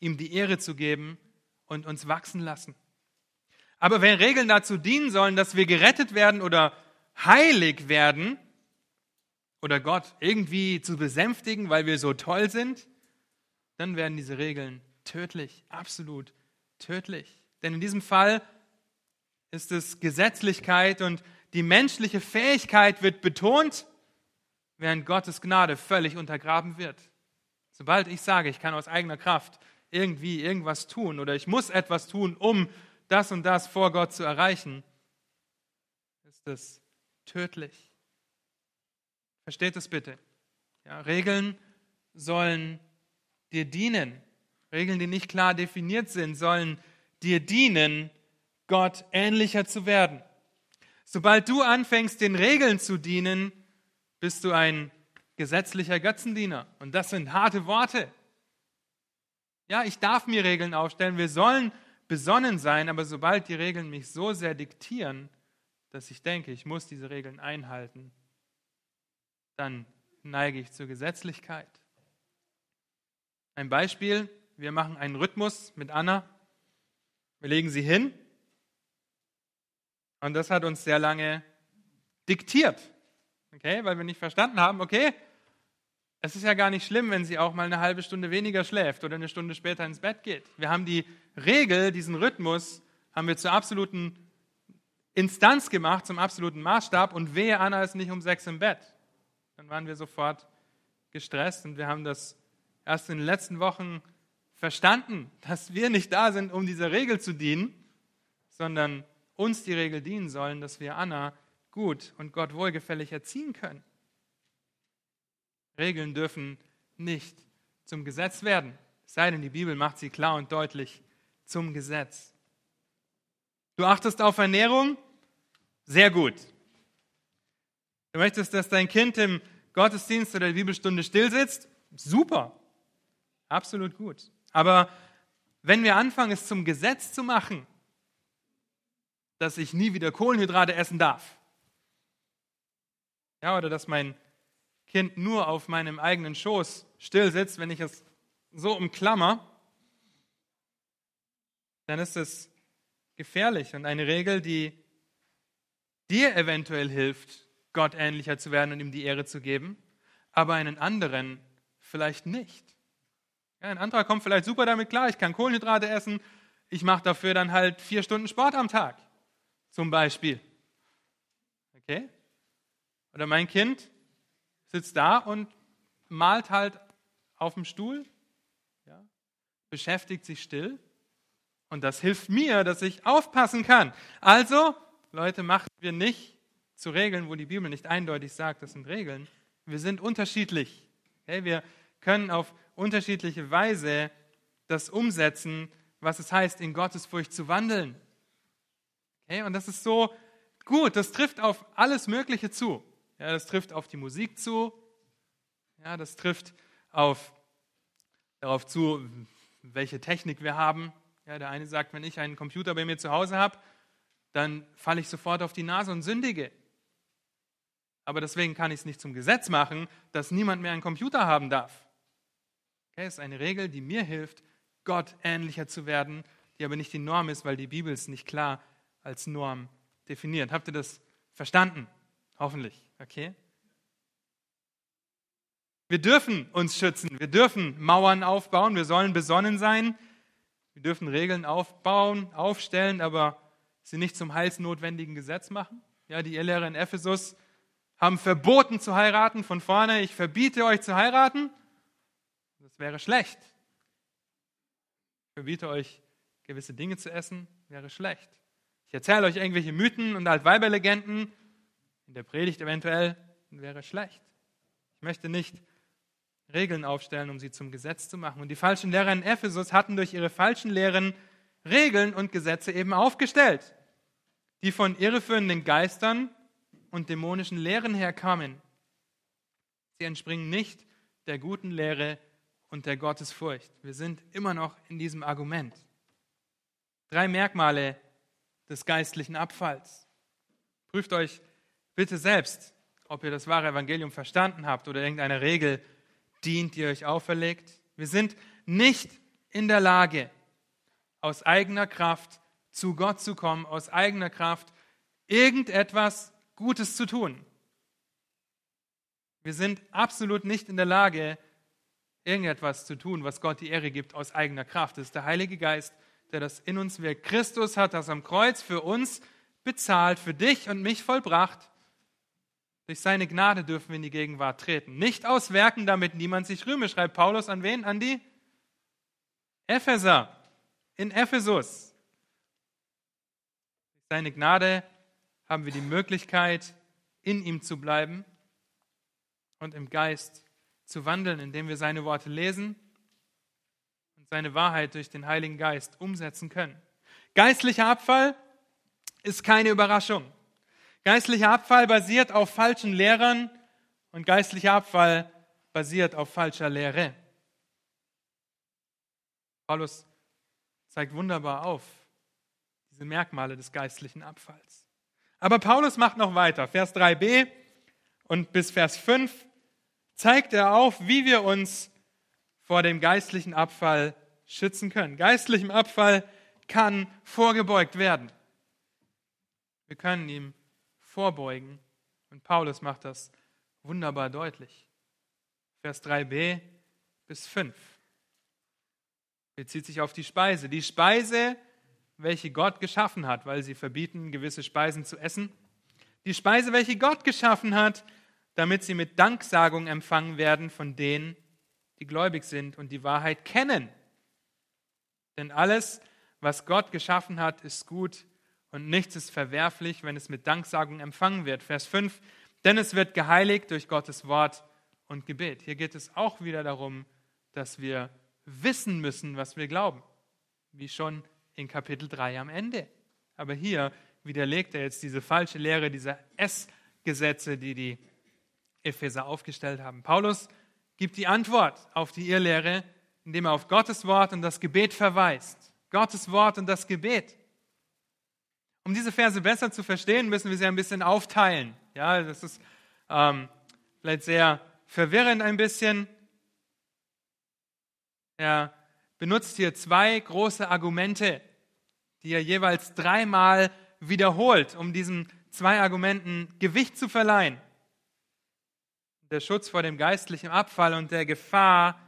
ihm die Ehre zu geben und uns wachsen lassen. Aber wenn Regeln dazu dienen sollen, dass wir gerettet werden oder heilig werden oder Gott irgendwie zu besänftigen, weil wir so toll sind, dann werden diese Regeln tödlich, absolut tödlich. Denn in diesem Fall ist es Gesetzlichkeit und die menschliche Fähigkeit wird betont, während Gottes Gnade völlig untergraben wird. Sobald ich sage, ich kann aus eigener Kraft irgendwie irgendwas tun oder ich muss etwas tun, um das und das vor Gott zu erreichen, ist es tödlich. Versteht es bitte. Ja, Regeln sollen dir dienen. Regeln, die nicht klar definiert sind, sollen dir dienen, Gott ähnlicher zu werden. Sobald du anfängst, den Regeln zu dienen, bist du ein gesetzlicher Götzendiener. Und das sind harte Worte. Ja, ich darf mir Regeln aufstellen. Wir sollen besonnen sein, aber sobald die Regeln mich so sehr diktieren, dass ich denke, ich muss diese Regeln einhalten, dann neige ich zur Gesetzlichkeit. Ein Beispiel, wir machen einen Rhythmus mit Anna, wir legen sie hin und das hat uns sehr lange diktiert, okay, weil wir nicht verstanden haben, okay, es ist ja gar nicht schlimm, wenn sie auch mal eine halbe Stunde weniger schläft oder eine Stunde später ins Bett geht. Wir haben die Regel, diesen Rhythmus, haben wir zur absoluten Instanz gemacht, zum absoluten Maßstab und wehe, Anna ist nicht um sechs im Bett. Dann waren wir sofort gestresst und wir haben das erst in den letzten Wochen verstanden, dass wir nicht da sind, um dieser Regel zu dienen, sondern uns die Regel dienen sollen, dass wir Anna gut und Gott wohlgefällig erziehen können. Regeln dürfen nicht zum Gesetz werden. Es sei denn, die Bibel macht sie klar und deutlich zum Gesetz. Du achtest auf Ernährung? Sehr gut. Du möchtest, dass dein Kind im Gottesdienst oder der Bibelstunde stillsitzt? Super. Absolut gut. Aber wenn wir anfangen, es zum Gesetz zu machen, dass ich nie wieder Kohlenhydrate essen darf, ja, oder dass mein Kind nur auf meinem eigenen Schoß still sitzt, wenn ich es so umklammer, dann ist es gefährlich und eine Regel, die dir eventuell hilft, Gott ähnlicher zu werden und ihm die Ehre zu geben, aber einen anderen vielleicht nicht. Ja, ein anderer kommt vielleicht super damit klar, ich kann Kohlenhydrate essen, ich mache dafür dann halt vier Stunden Sport am Tag, zum Beispiel. Okay? Oder mein Kind sitzt da und malt halt auf dem Stuhl, ja, beschäftigt sich still. Und das hilft mir, dass ich aufpassen kann. Also, Leute, machen wir nicht zu Regeln, wo die Bibel nicht eindeutig sagt, das sind Regeln. Wir sind unterschiedlich. Okay? Wir können auf unterschiedliche Weise das umsetzen, was es heißt, in Gottesfurcht zu wandeln. Okay? Und das ist so gut, das trifft auf alles Mögliche zu. Ja, das trifft auf die Musik zu. Ja, das trifft auf, darauf zu, welche Technik wir haben. Ja, der eine sagt, wenn ich einen Computer bei mir zu Hause habe, dann falle ich sofort auf die Nase und sündige. Aber deswegen kann ich es nicht zum Gesetz machen, dass niemand mehr einen Computer haben darf. Okay, ist eine Regel, die mir hilft, Gott ähnlicher zu werden, die aber nicht die Norm ist, weil die Bibel es nicht klar als Norm definiert. Habt ihr das verstanden? Hoffentlich, okay? Wir dürfen uns schützen, wir dürfen Mauern aufbauen, wir sollen besonnen sein, wir dürfen Regeln aufbauen, aufstellen, aber sie nicht zum heilsnotwendigen Gesetz machen. Ja, die Irrlehrer in Ephesus haben verboten zu heiraten von vorne, ich verbiete euch zu heiraten. Das wäre schlecht. Ich verbiete euch gewisse Dinge zu essen, wäre schlecht. Ich erzähle euch irgendwelche Mythen und Altweiberlegenden, in der Predigt eventuell, wäre schlecht. Ich möchte nicht Regeln aufstellen, um sie zum Gesetz zu machen. Und die falschen Lehrer in Ephesus hatten durch ihre falschen Lehren Regeln und Gesetze eben aufgestellt, die von irreführenden Geistern und dämonischen Lehren herkamen. Sie entspringen nicht der guten Lehre und der Gottesfurcht. Wir sind immer noch in diesem Argument. Drei Merkmale des geistlichen Abfalls. Prüft euch bitte selbst, ob ihr das wahre Evangelium verstanden habt oder irgendeine Regel dient, die euch auferlegt. Wir sind nicht in der Lage, aus eigener Kraft zu Gott zu kommen, aus eigener Kraft irgendetwas Gutes zu tun. Wir sind absolut nicht in der Lage, irgendetwas zu tun, was Gott die Ehre gibt aus eigener Kraft. Es ist der Heilige Geist, der das in uns wirkt. Christus hat das am Kreuz für uns bezahlt, für dich und mich vollbracht. Durch seine Gnade dürfen wir in die Gegenwart treten. Nicht aus Werken, damit niemand sich rühme, schreibt Paulus an wen? An die Epheser in Ephesus. Durch seine Gnade haben wir die Möglichkeit, in ihm zu bleiben und im Geist zu wandeln, indem wir seine Worte lesen und seine Wahrheit durch den Heiligen Geist umsetzen können. Geistlicher Abfall ist keine Überraschung. Geistlicher Abfall basiert auf falschen Lehrern und geistlicher Abfall basiert auf falscher Lehre. Paulus zeigt wunderbar auf diese Merkmale des geistlichen Abfalls. Aber Paulus macht noch weiter. Vers 3b und bis Vers 5 zeigt er auf, wie wir uns vor dem geistlichen Abfall schützen können. Geistlichem Abfall kann vorgebeugt werden. Wir können ihm vorbeugen. Und Paulus macht das wunderbar deutlich. Vers 3b bis 5 bezieht sich auf die Speise. Die Speise, welche Gott geschaffen hat, weil sie verbieten, gewisse Speisen zu essen. Die Speise, welche Gott geschaffen hat, damit sie mit Danksagung empfangen werden von denen, die gläubig sind und die Wahrheit kennen. Denn alles, was Gott geschaffen hat, ist gut und nichts ist verwerflich, wenn es mit Danksagung empfangen wird. Vers 5, denn es wird geheiligt durch Gottes Wort und Gebet. Hier geht es auch wieder darum, dass wir wissen müssen, was wir glauben, wie schon in Kapitel 3 am Ende. Aber hier widerlegt er jetzt diese falsche Lehre dieser S-Gesetze, die die Epheser aufgestellt haben. Paulus gibt die Antwort auf die Irrlehre, indem er auf Gottes Wort und das Gebet verweist. Gottes Wort und das Gebet. Um diese Verse besser zu verstehen, müssen wir sie ein bisschen aufteilen. Ja, das ist ähm, vielleicht sehr verwirrend ein bisschen. Er benutzt hier zwei große Argumente, die er jeweils dreimal wiederholt, um diesen zwei Argumenten Gewicht zu verleihen. Der Schutz vor dem geistlichen Abfall und der Gefahr,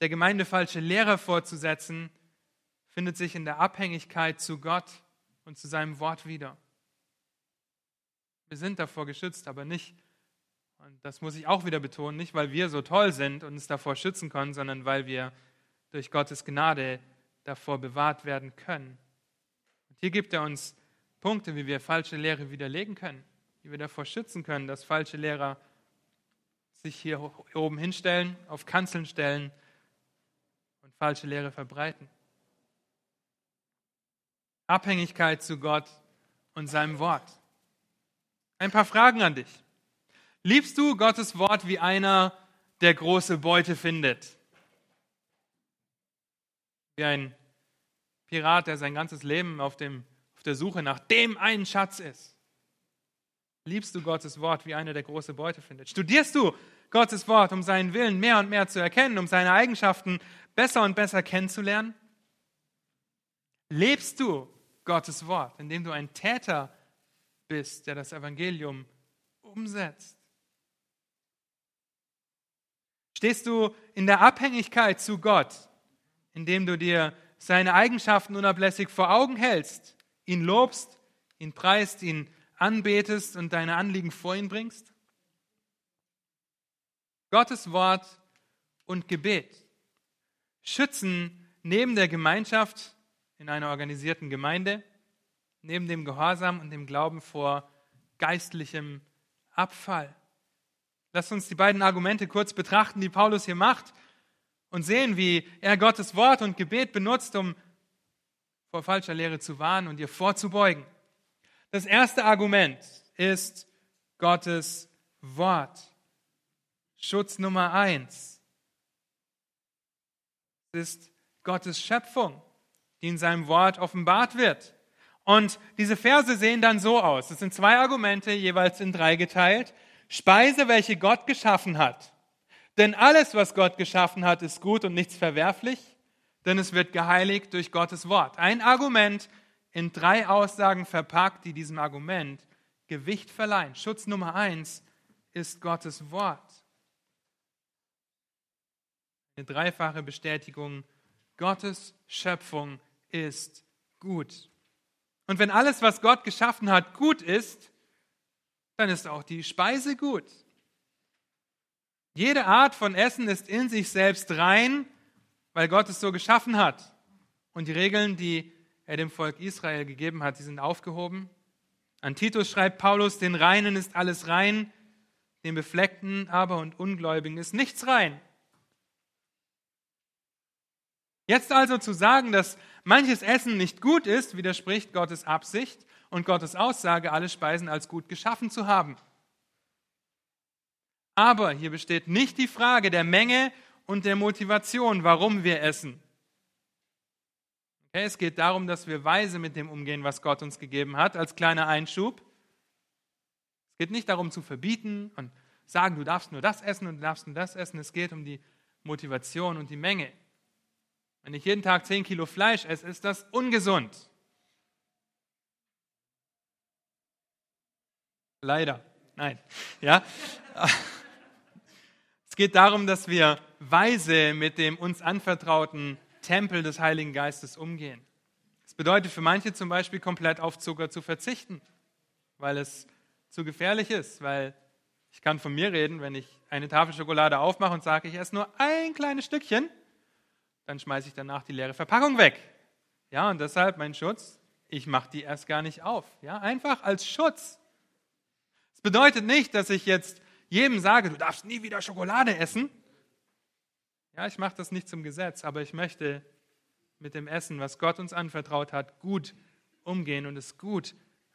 der Gemeinde falsche Lehre vorzusetzen, findet sich in der Abhängigkeit zu Gott und zu seinem Wort wieder. Wir sind davor geschützt, aber nicht, und das muss ich auch wieder betonen, nicht weil wir so toll sind und uns davor schützen können, sondern weil wir durch Gottes Gnade davor bewahrt werden können. Und hier gibt er uns Punkte, wie wir falsche Lehre widerlegen können, wie wir davor schützen können, dass falsche Lehrer sich hier oben hinstellen, auf Kanzeln stellen und falsche Lehre verbreiten. Abhängigkeit zu Gott und seinem Wort. Ein paar Fragen an dich. Liebst du Gottes Wort wie einer, der große Beute findet? Wie ein Pirat, der sein ganzes Leben auf, dem, auf der Suche nach dem einen Schatz ist. Liebst du Gottes Wort wie einer, der große Beute findet? Studierst du Gottes Wort, um seinen Willen mehr und mehr zu erkennen, um seine Eigenschaften besser und besser kennenzulernen? Lebst du Gottes Wort, indem du ein Täter bist, der das Evangelium umsetzt? Stehst du in der Abhängigkeit zu Gott, indem du dir seine Eigenschaften unablässig vor Augen hältst, ihn lobst, ihn preist, ihn anbetest und deine Anliegen vor ihn bringst? Gottes Wort und Gebet schützen neben der Gemeinschaft in einer organisierten Gemeinde, neben dem Gehorsam und dem Glauben vor geistlichem Abfall. Lasst uns die beiden Argumente kurz betrachten, die Paulus hier macht und sehen, wie er Gottes Wort und Gebet benutzt, um vor falscher Lehre zu warnen und ihr vorzubeugen. Das erste Argument ist Gottes Wort. Schutz Nummer eins ist Gottes Schöpfung, die in seinem Wort offenbart wird. Und diese Verse sehen dann so aus. Es sind zwei Argumente, jeweils in drei geteilt. Speise, welche Gott geschaffen hat. Denn alles, was Gott geschaffen hat, ist gut und nichts verwerflich, denn es wird geheiligt durch Gottes Wort. Ein Argument in drei Aussagen verpackt, die diesem Argument Gewicht verleihen. Schutz Nummer eins ist Gottes Wort. Eine dreifache Bestätigung, Gottes Schöpfung ist gut. Und wenn alles, was Gott geschaffen hat, gut ist, dann ist auch die Speise gut. Jede Art von Essen ist in sich selbst rein, weil Gott es so geschaffen hat. Und die Regeln, die er dem Volk Israel gegeben hat, die sind aufgehoben. An Titus schreibt Paulus, den Reinen ist alles rein, den Befleckten aber und Ungläubigen ist nichts rein. Jetzt also zu sagen, dass manches Essen nicht gut ist, widerspricht Gottes Absicht und Gottes Aussage, alle Speisen als gut geschaffen zu haben. Aber hier besteht nicht die Frage der Menge und der Motivation, warum wir essen. Okay, es geht darum, dass wir weise mit dem umgehen, was Gott uns gegeben hat, als kleiner Einschub. Es geht nicht darum zu verbieten und sagen, du darfst nur das essen und du darfst nur das essen. Es geht um die Motivation und die Menge. Wenn ich jeden Tag 10 Kilo Fleisch esse, ist das ungesund. Leider. Nein. Ja. <laughs> Es geht darum, dass wir weise mit dem uns anvertrauten Tempel des Heiligen Geistes umgehen. Es bedeutet für manche zum Beispiel komplett auf Zucker zu verzichten, weil es zu gefährlich ist, weil ich kann von mir reden, wenn ich eine Tafel Schokolade aufmache und sage, ich esse nur ein kleines Stückchen, dann schmeiße ich danach die leere Verpackung weg. Ja, und deshalb mein Schutz, ich mache die erst gar nicht auf. Ja, einfach als Schutz. Es bedeutet nicht, dass ich jetzt jedem sage, du darfst nie wieder Schokolade essen. Ja, ich mache das nicht zum Gesetz, aber ich möchte mit dem Essen, was Gott uns anvertraut hat, gut umgehen und es gut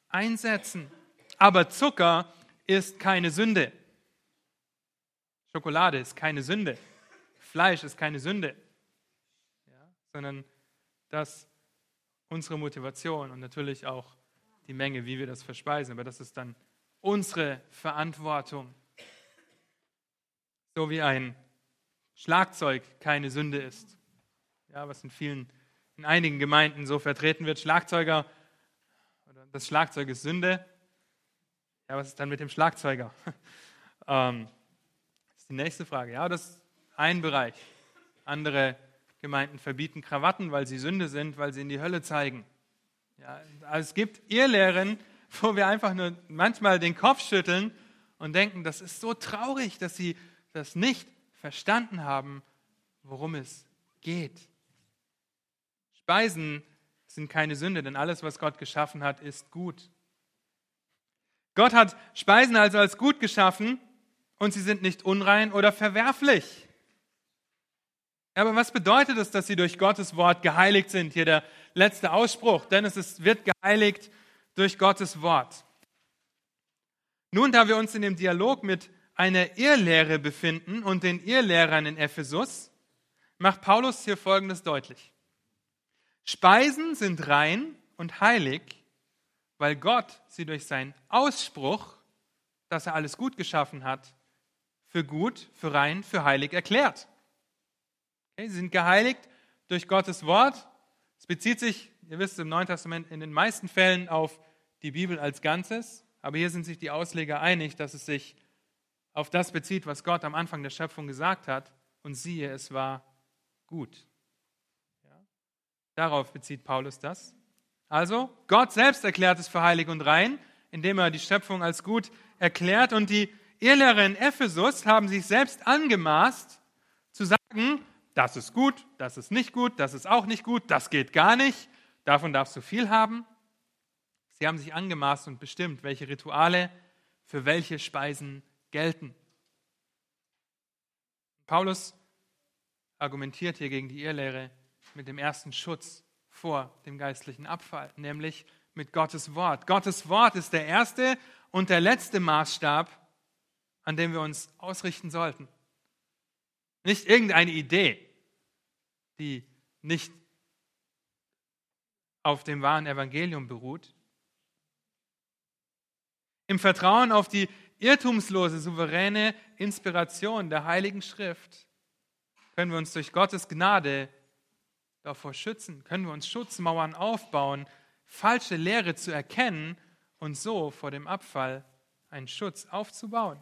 einsetzen. Aber Zucker ist keine Sünde. Schokolade ist keine Sünde. Fleisch ist keine Sünde. Sondern das unsere Motivation und natürlich auch die Menge, wie wir das verspeisen. Aber das ist dann unsere Verantwortung. So wie ein Schlagzeug keine Sünde ist. Ja, was in vielen, in einigen Gemeinden so vertreten wird. Schlagzeuger, das Schlagzeug ist Sünde. Ja, was ist dann mit dem Schlagzeuger? <laughs> ähm, das ist die nächste Frage. Ja, das ist ein Bereich. Andere Gemeinden verbieten Krawatten, weil sie Sünde sind, weil sie in die Hölle zeigen. Ja, also es gibt Irrlehren, wo wir einfach nur manchmal den Kopf schütteln und denken, das ist so traurig, dass sie das nicht verstanden haben, worum es geht. Speisen sind keine Sünde, denn alles, was Gott geschaffen hat, ist gut. Gott hat Speisen also als gut geschaffen und sie sind nicht unrein oder verwerflich. Aber was bedeutet es, dass sie durch Gottes Wort geheiligt sind? Hier der letzte Ausspruch, denn es ist, wird geheiligt durch Gottes Wort. Nun, da wir uns in dem Dialog mit einer Irrlehre befinden und den Irrlehrern in Ephesus, macht Paulus hier Folgendes deutlich. Speisen sind rein und heilig, weil Gott sie durch seinen Ausspruch, dass er alles gut geschaffen hat, für gut, für rein, für heilig erklärt. Sie sind geheiligt durch Gottes Wort. Es bezieht sich, ihr wisst, im Neuen Testament in den meisten Fällen auf die Bibel als Ganzes, aber hier sind sich die Ausleger einig, dass es sich auf das bezieht, was Gott am Anfang der Schöpfung gesagt hat. Und siehe, es war gut. Ja? Darauf bezieht Paulus das. Also, Gott selbst erklärt es für heilig und rein, indem er die Schöpfung als gut erklärt. Und die Irrlehrer in Ephesus haben sich selbst angemaßt, zu sagen, das ist gut, das ist nicht gut, das ist auch nicht gut, das geht gar nicht, davon darfst du viel haben. Sie haben sich angemaßt und bestimmt, welche Rituale für welche Speisen gelten. Paulus argumentiert hier gegen die Irrlehre mit dem ersten Schutz vor dem geistlichen Abfall, nämlich mit Gottes Wort. Gottes Wort ist der erste und der letzte Maßstab, an dem wir uns ausrichten sollten. Nicht irgendeine Idee, die nicht auf dem wahren Evangelium beruht. Im Vertrauen auf die irrtumslose, souveräne Inspiration der Heiligen Schrift können wir uns durch Gottes Gnade davor schützen, können wir uns Schutzmauern aufbauen, falsche Lehre zu erkennen und so vor dem Abfall einen Schutz aufzubauen.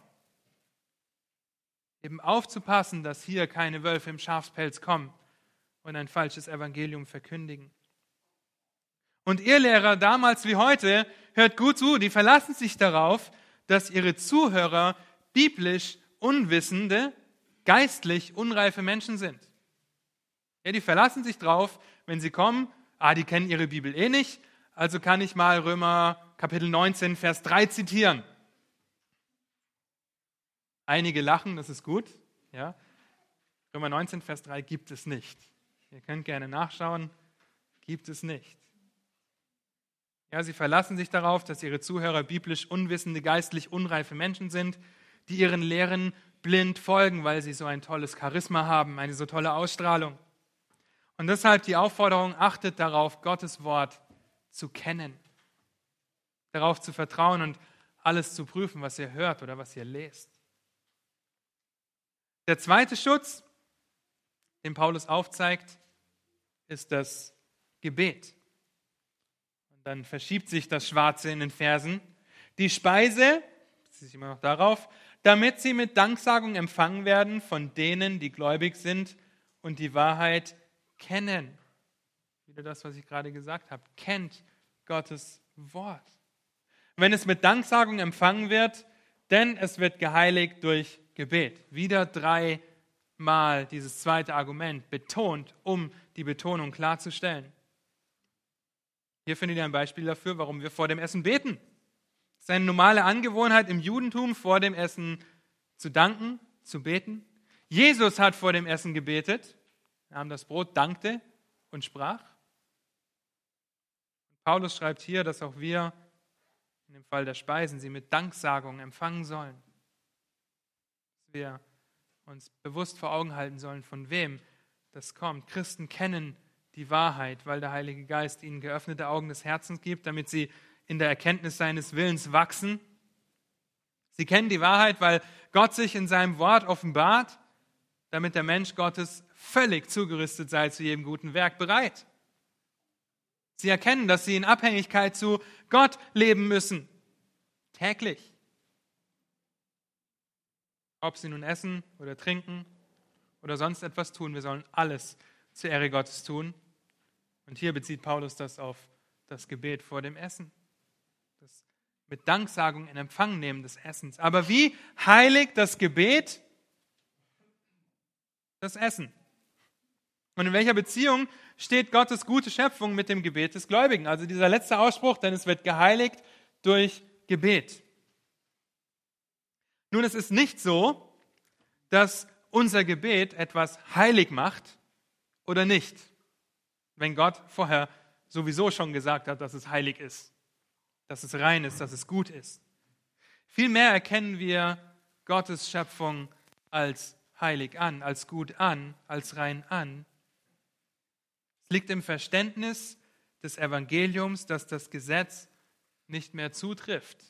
Eben aufzupassen, dass hier keine Wölfe im Schafspelz kommen und ein falsches Evangelium verkündigen. Und ihr Lehrer damals wie heute, hört gut zu, die verlassen sich darauf, dass ihre Zuhörer biblisch unwissende, geistlich unreife Menschen sind. Ja, die verlassen sich drauf, wenn sie kommen, ah, die kennen ihre Bibel eh nicht, also kann ich mal Römer Kapitel 19, Vers 3 zitieren. Einige lachen, das ist gut. Ja. Römer 19, Vers 3 gibt es nicht. Ihr könnt gerne nachschauen, gibt es nicht. Ja, sie verlassen sich darauf, dass ihre Zuhörer biblisch unwissende, geistlich unreife Menschen sind, die ihren Lehren blind folgen, weil sie so ein tolles Charisma haben, eine so tolle Ausstrahlung. Und deshalb die Aufforderung, achtet darauf, Gottes Wort zu kennen, darauf zu vertrauen und alles zu prüfen, was ihr hört oder was ihr lest. Der zweite Schutz, den Paulus aufzeigt, ist das Gebet. Und dann verschiebt sich das Schwarze in den Versen. Die Speise, das ist immer noch darauf, damit sie mit Danksagung empfangen werden von denen, die gläubig sind und die Wahrheit kennen. Wieder das, was ich gerade gesagt habe. Kennt Gottes Wort. Wenn es mit Danksagung empfangen wird, denn es wird geheiligt durch Gebet. Wieder dreimal dieses zweite Argument betont, um die Betonung klarzustellen. Hier findet ihr ein Beispiel dafür, warum wir vor dem Essen beten. Es ist eine normale Angewohnheit im Judentum, vor dem Essen zu danken, zu beten. Jesus hat vor dem Essen gebetet, nahm das Brot, dankte und sprach. Paulus schreibt hier, dass auch wir in dem Fall der Speisen sie mit Danksagung empfangen sollen. Dass wir uns bewusst vor Augen halten sollen, von wem das kommt. Christen kennen die Wahrheit, weil der Heilige Geist ihnen geöffnete Augen des Herzens gibt, damit sie in der Erkenntnis seines Willens wachsen. Sie kennen die Wahrheit, weil Gott sich in seinem Wort offenbart, damit der Mensch Gottes völlig zugerüstet sei zu jedem guten Werk bereit. Sie erkennen, dass sie in Abhängigkeit zu Gott leben müssen. Täglich. Ob sie nun essen oder trinken oder sonst etwas tun, wir sollen alles zur Ehre Gottes tun. Und hier bezieht Paulus das auf das Gebet vor dem Essen. Das mit Danksagung in Empfang nehmen des Essens. Aber wie heiligt das Gebet das Essen? Und in welcher Beziehung steht Gottes gute Schöpfung mit dem Gebet des Gläubigen? Also dieser letzte Ausspruch, denn es wird geheiligt durch Gebet. Nun, es ist nicht so, dass unser Gebet etwas heilig macht oder nicht, wenn Gott vorher sowieso schon gesagt hat, dass es heilig ist, dass es rein ist, dass es gut ist. Vielmehr erkennen wir Gottes Schöpfung als heilig an, als gut an, als rein an, es liegt im Verständnis des Evangeliums, dass das Gesetz nicht mehr zutrifft.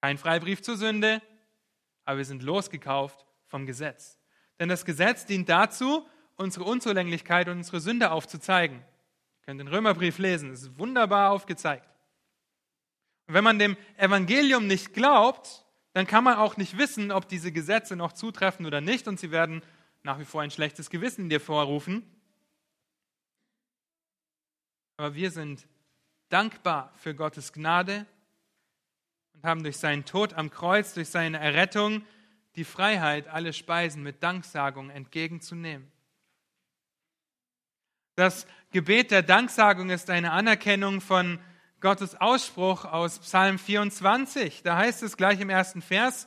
Kein Freibrief zur Sünde, aber wir sind losgekauft vom Gesetz. Denn das Gesetz dient dazu, unsere Unzulänglichkeit und unsere Sünde aufzuzeigen. Ihr könnt den Römerbrief lesen, es ist wunderbar aufgezeigt. Und wenn man dem Evangelium nicht glaubt, dann kann man auch nicht wissen, ob diese Gesetze noch zutreffen oder nicht und sie werden nach wie vor ein schlechtes Gewissen in dir vorrufen. Aber wir sind dankbar für Gottes Gnade und haben durch seinen Tod am Kreuz, durch seine Errettung die Freiheit, alle Speisen mit Danksagung entgegenzunehmen. Das Gebet der Danksagung ist eine Anerkennung von Gottes Ausspruch aus Psalm 24. Da heißt es gleich im ersten Vers,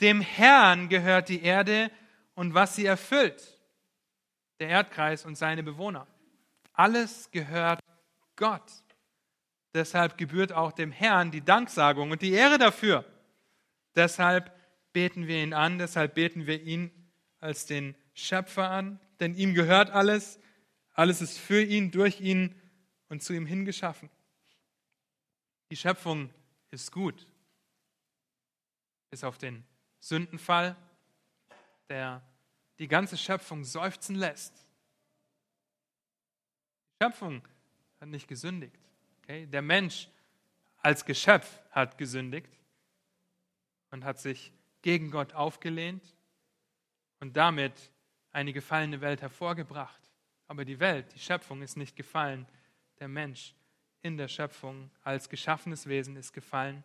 Dem Herrn gehört die Erde und was sie erfüllt, der Erdkreis und seine Bewohner. Alles gehört Gott. Deshalb gebührt auch dem Herrn die Danksagung und die Ehre dafür. Deshalb beten wir ihn an, deshalb beten wir ihn als den Schöpfer an, denn ihm gehört alles, alles ist für ihn, durch ihn und zu ihm hingeschaffen. Die Schöpfung ist gut, bis auf den Sündenfall, der die ganze Schöpfung seufzen lässt. Die Schöpfung hat nicht gesündigt. Okay? Der Mensch als Geschöpf hat gesündigt und hat sich gegen Gott aufgelehnt und damit eine gefallene Welt hervorgebracht. Aber die Welt, die Schöpfung ist nicht gefallen. Der Mensch in der Schöpfung als geschaffenes Wesen ist gefallen.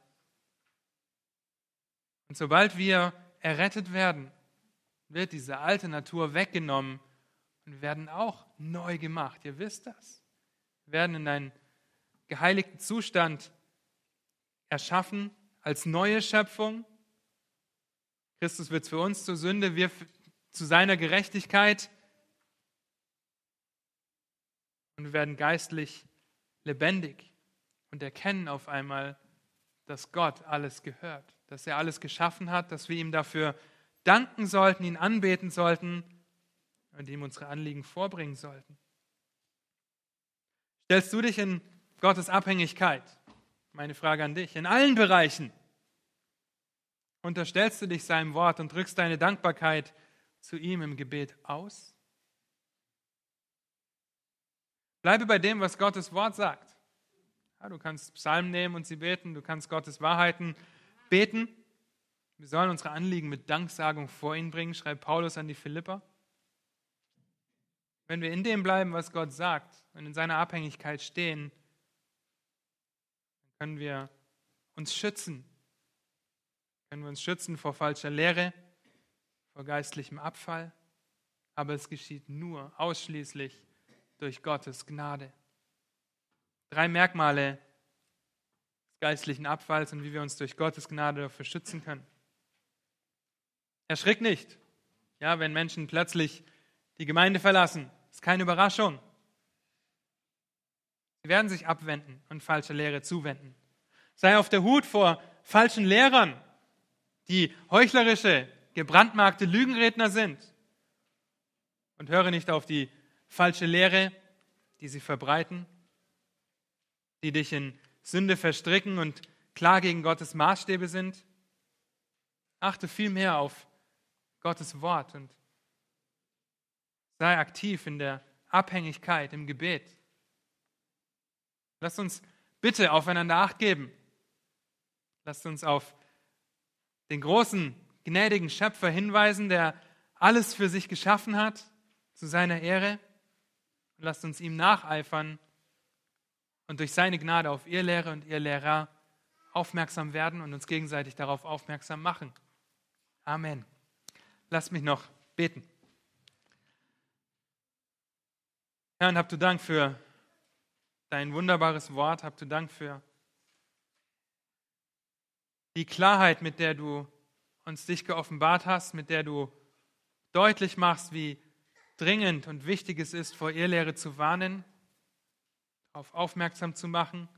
Und sobald wir errettet werden, wird diese alte Natur weggenommen und werden auch neu gemacht. Ihr wisst das. Wir werden in einen geheiligten Zustand erschaffen als neue Schöpfung. Christus wird für uns zur Sünde, wir zu seiner Gerechtigkeit. Und wir werden geistlich lebendig und erkennen auf einmal, dass Gott alles gehört, dass er alles geschaffen hat, dass wir ihm dafür danken sollten, ihn anbeten sollten und ihm unsere Anliegen vorbringen sollten. Stellst du dich in Gottes Abhängigkeit? Meine Frage an dich. In allen Bereichen unterstellst du dich seinem Wort und drückst deine Dankbarkeit zu ihm im Gebet aus? Bleibe bei dem, was Gottes Wort sagt. Ja, du kannst Psalmen nehmen und sie beten, du kannst Gottes Wahrheiten beten. Wir sollen unsere Anliegen mit Danksagung vor ihn bringen, schreibt Paulus an die Philipper. Wenn wir in dem bleiben, was Gott sagt und in seiner Abhängigkeit stehen, können wir uns schützen. Können wir uns schützen vor falscher Lehre, vor geistlichem Abfall. Aber es geschieht nur ausschließlich durch Gottes Gnade. Drei Merkmale des geistlichen Abfalls und wie wir uns durch Gottes Gnade dafür schützen können. Erschrick nicht, ja, wenn Menschen plötzlich die Gemeinde verlassen. Ist keine Überraschung. Sie werden sich abwenden und falsche Lehre zuwenden. Sei auf der Hut vor falschen Lehrern, die heuchlerische, gebrandmarkte Lügenredner sind. Und höre nicht auf die falsche Lehre, die sie verbreiten, die dich in Sünde verstricken und klar gegen Gottes Maßstäbe sind. Achte vielmehr auf Gottes Wort und sei aktiv in der Abhängigkeit, im Gebet. Lasst uns bitte aufeinander acht geben. Lasst uns auf den großen, gnädigen Schöpfer hinweisen, der alles für sich geschaffen hat, zu seiner Ehre. Lasst uns ihm nacheifern und durch seine Gnade auf ihr Lehre und ihr Lehrer aufmerksam werden und uns gegenseitig darauf aufmerksam machen. Amen. Lasst mich noch beten. Herr, und habt du Dank für dein wunderbares Wort, habt du Dank für die Klarheit, mit der du uns dich geoffenbart hast, mit der du deutlich machst, wie dringend und wichtig es ist, vor Irrlehre zu warnen, darauf aufmerksam zu machen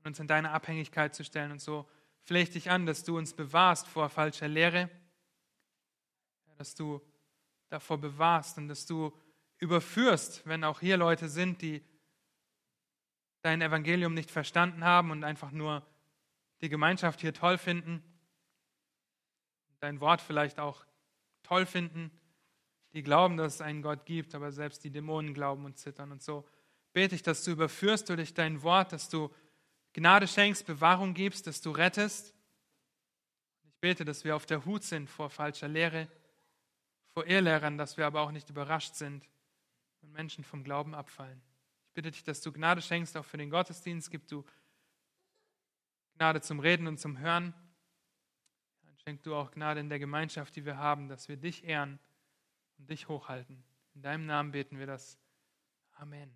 und uns in deine Abhängigkeit zu stellen. Und so flehe ich dich an, dass du uns bewahrst vor falscher Lehre, dass du davor bewahrst und dass du überführst, wenn auch hier Leute sind, die dein Evangelium nicht verstanden haben und einfach nur die Gemeinschaft hier toll finden, dein Wort vielleicht auch toll finden, die glauben, dass es einen Gott gibt, aber selbst die Dämonen glauben und zittern. Und so bete ich, dass du überführst durch dein Wort, dass du Gnade schenkst, Bewahrung gibst, dass du rettest. Ich bete, dass wir auf der Hut sind vor falscher Lehre, vor Irrlehrern, dass wir aber auch nicht überrascht sind, wenn Menschen vom Glauben abfallen. Bitte dich, dass du Gnade schenkst, auch für den Gottesdienst. Gib du Gnade zum Reden und zum Hören. Dann schenk du auch Gnade in der Gemeinschaft, die wir haben, dass wir dich ehren und dich hochhalten. In deinem Namen beten wir das. Amen.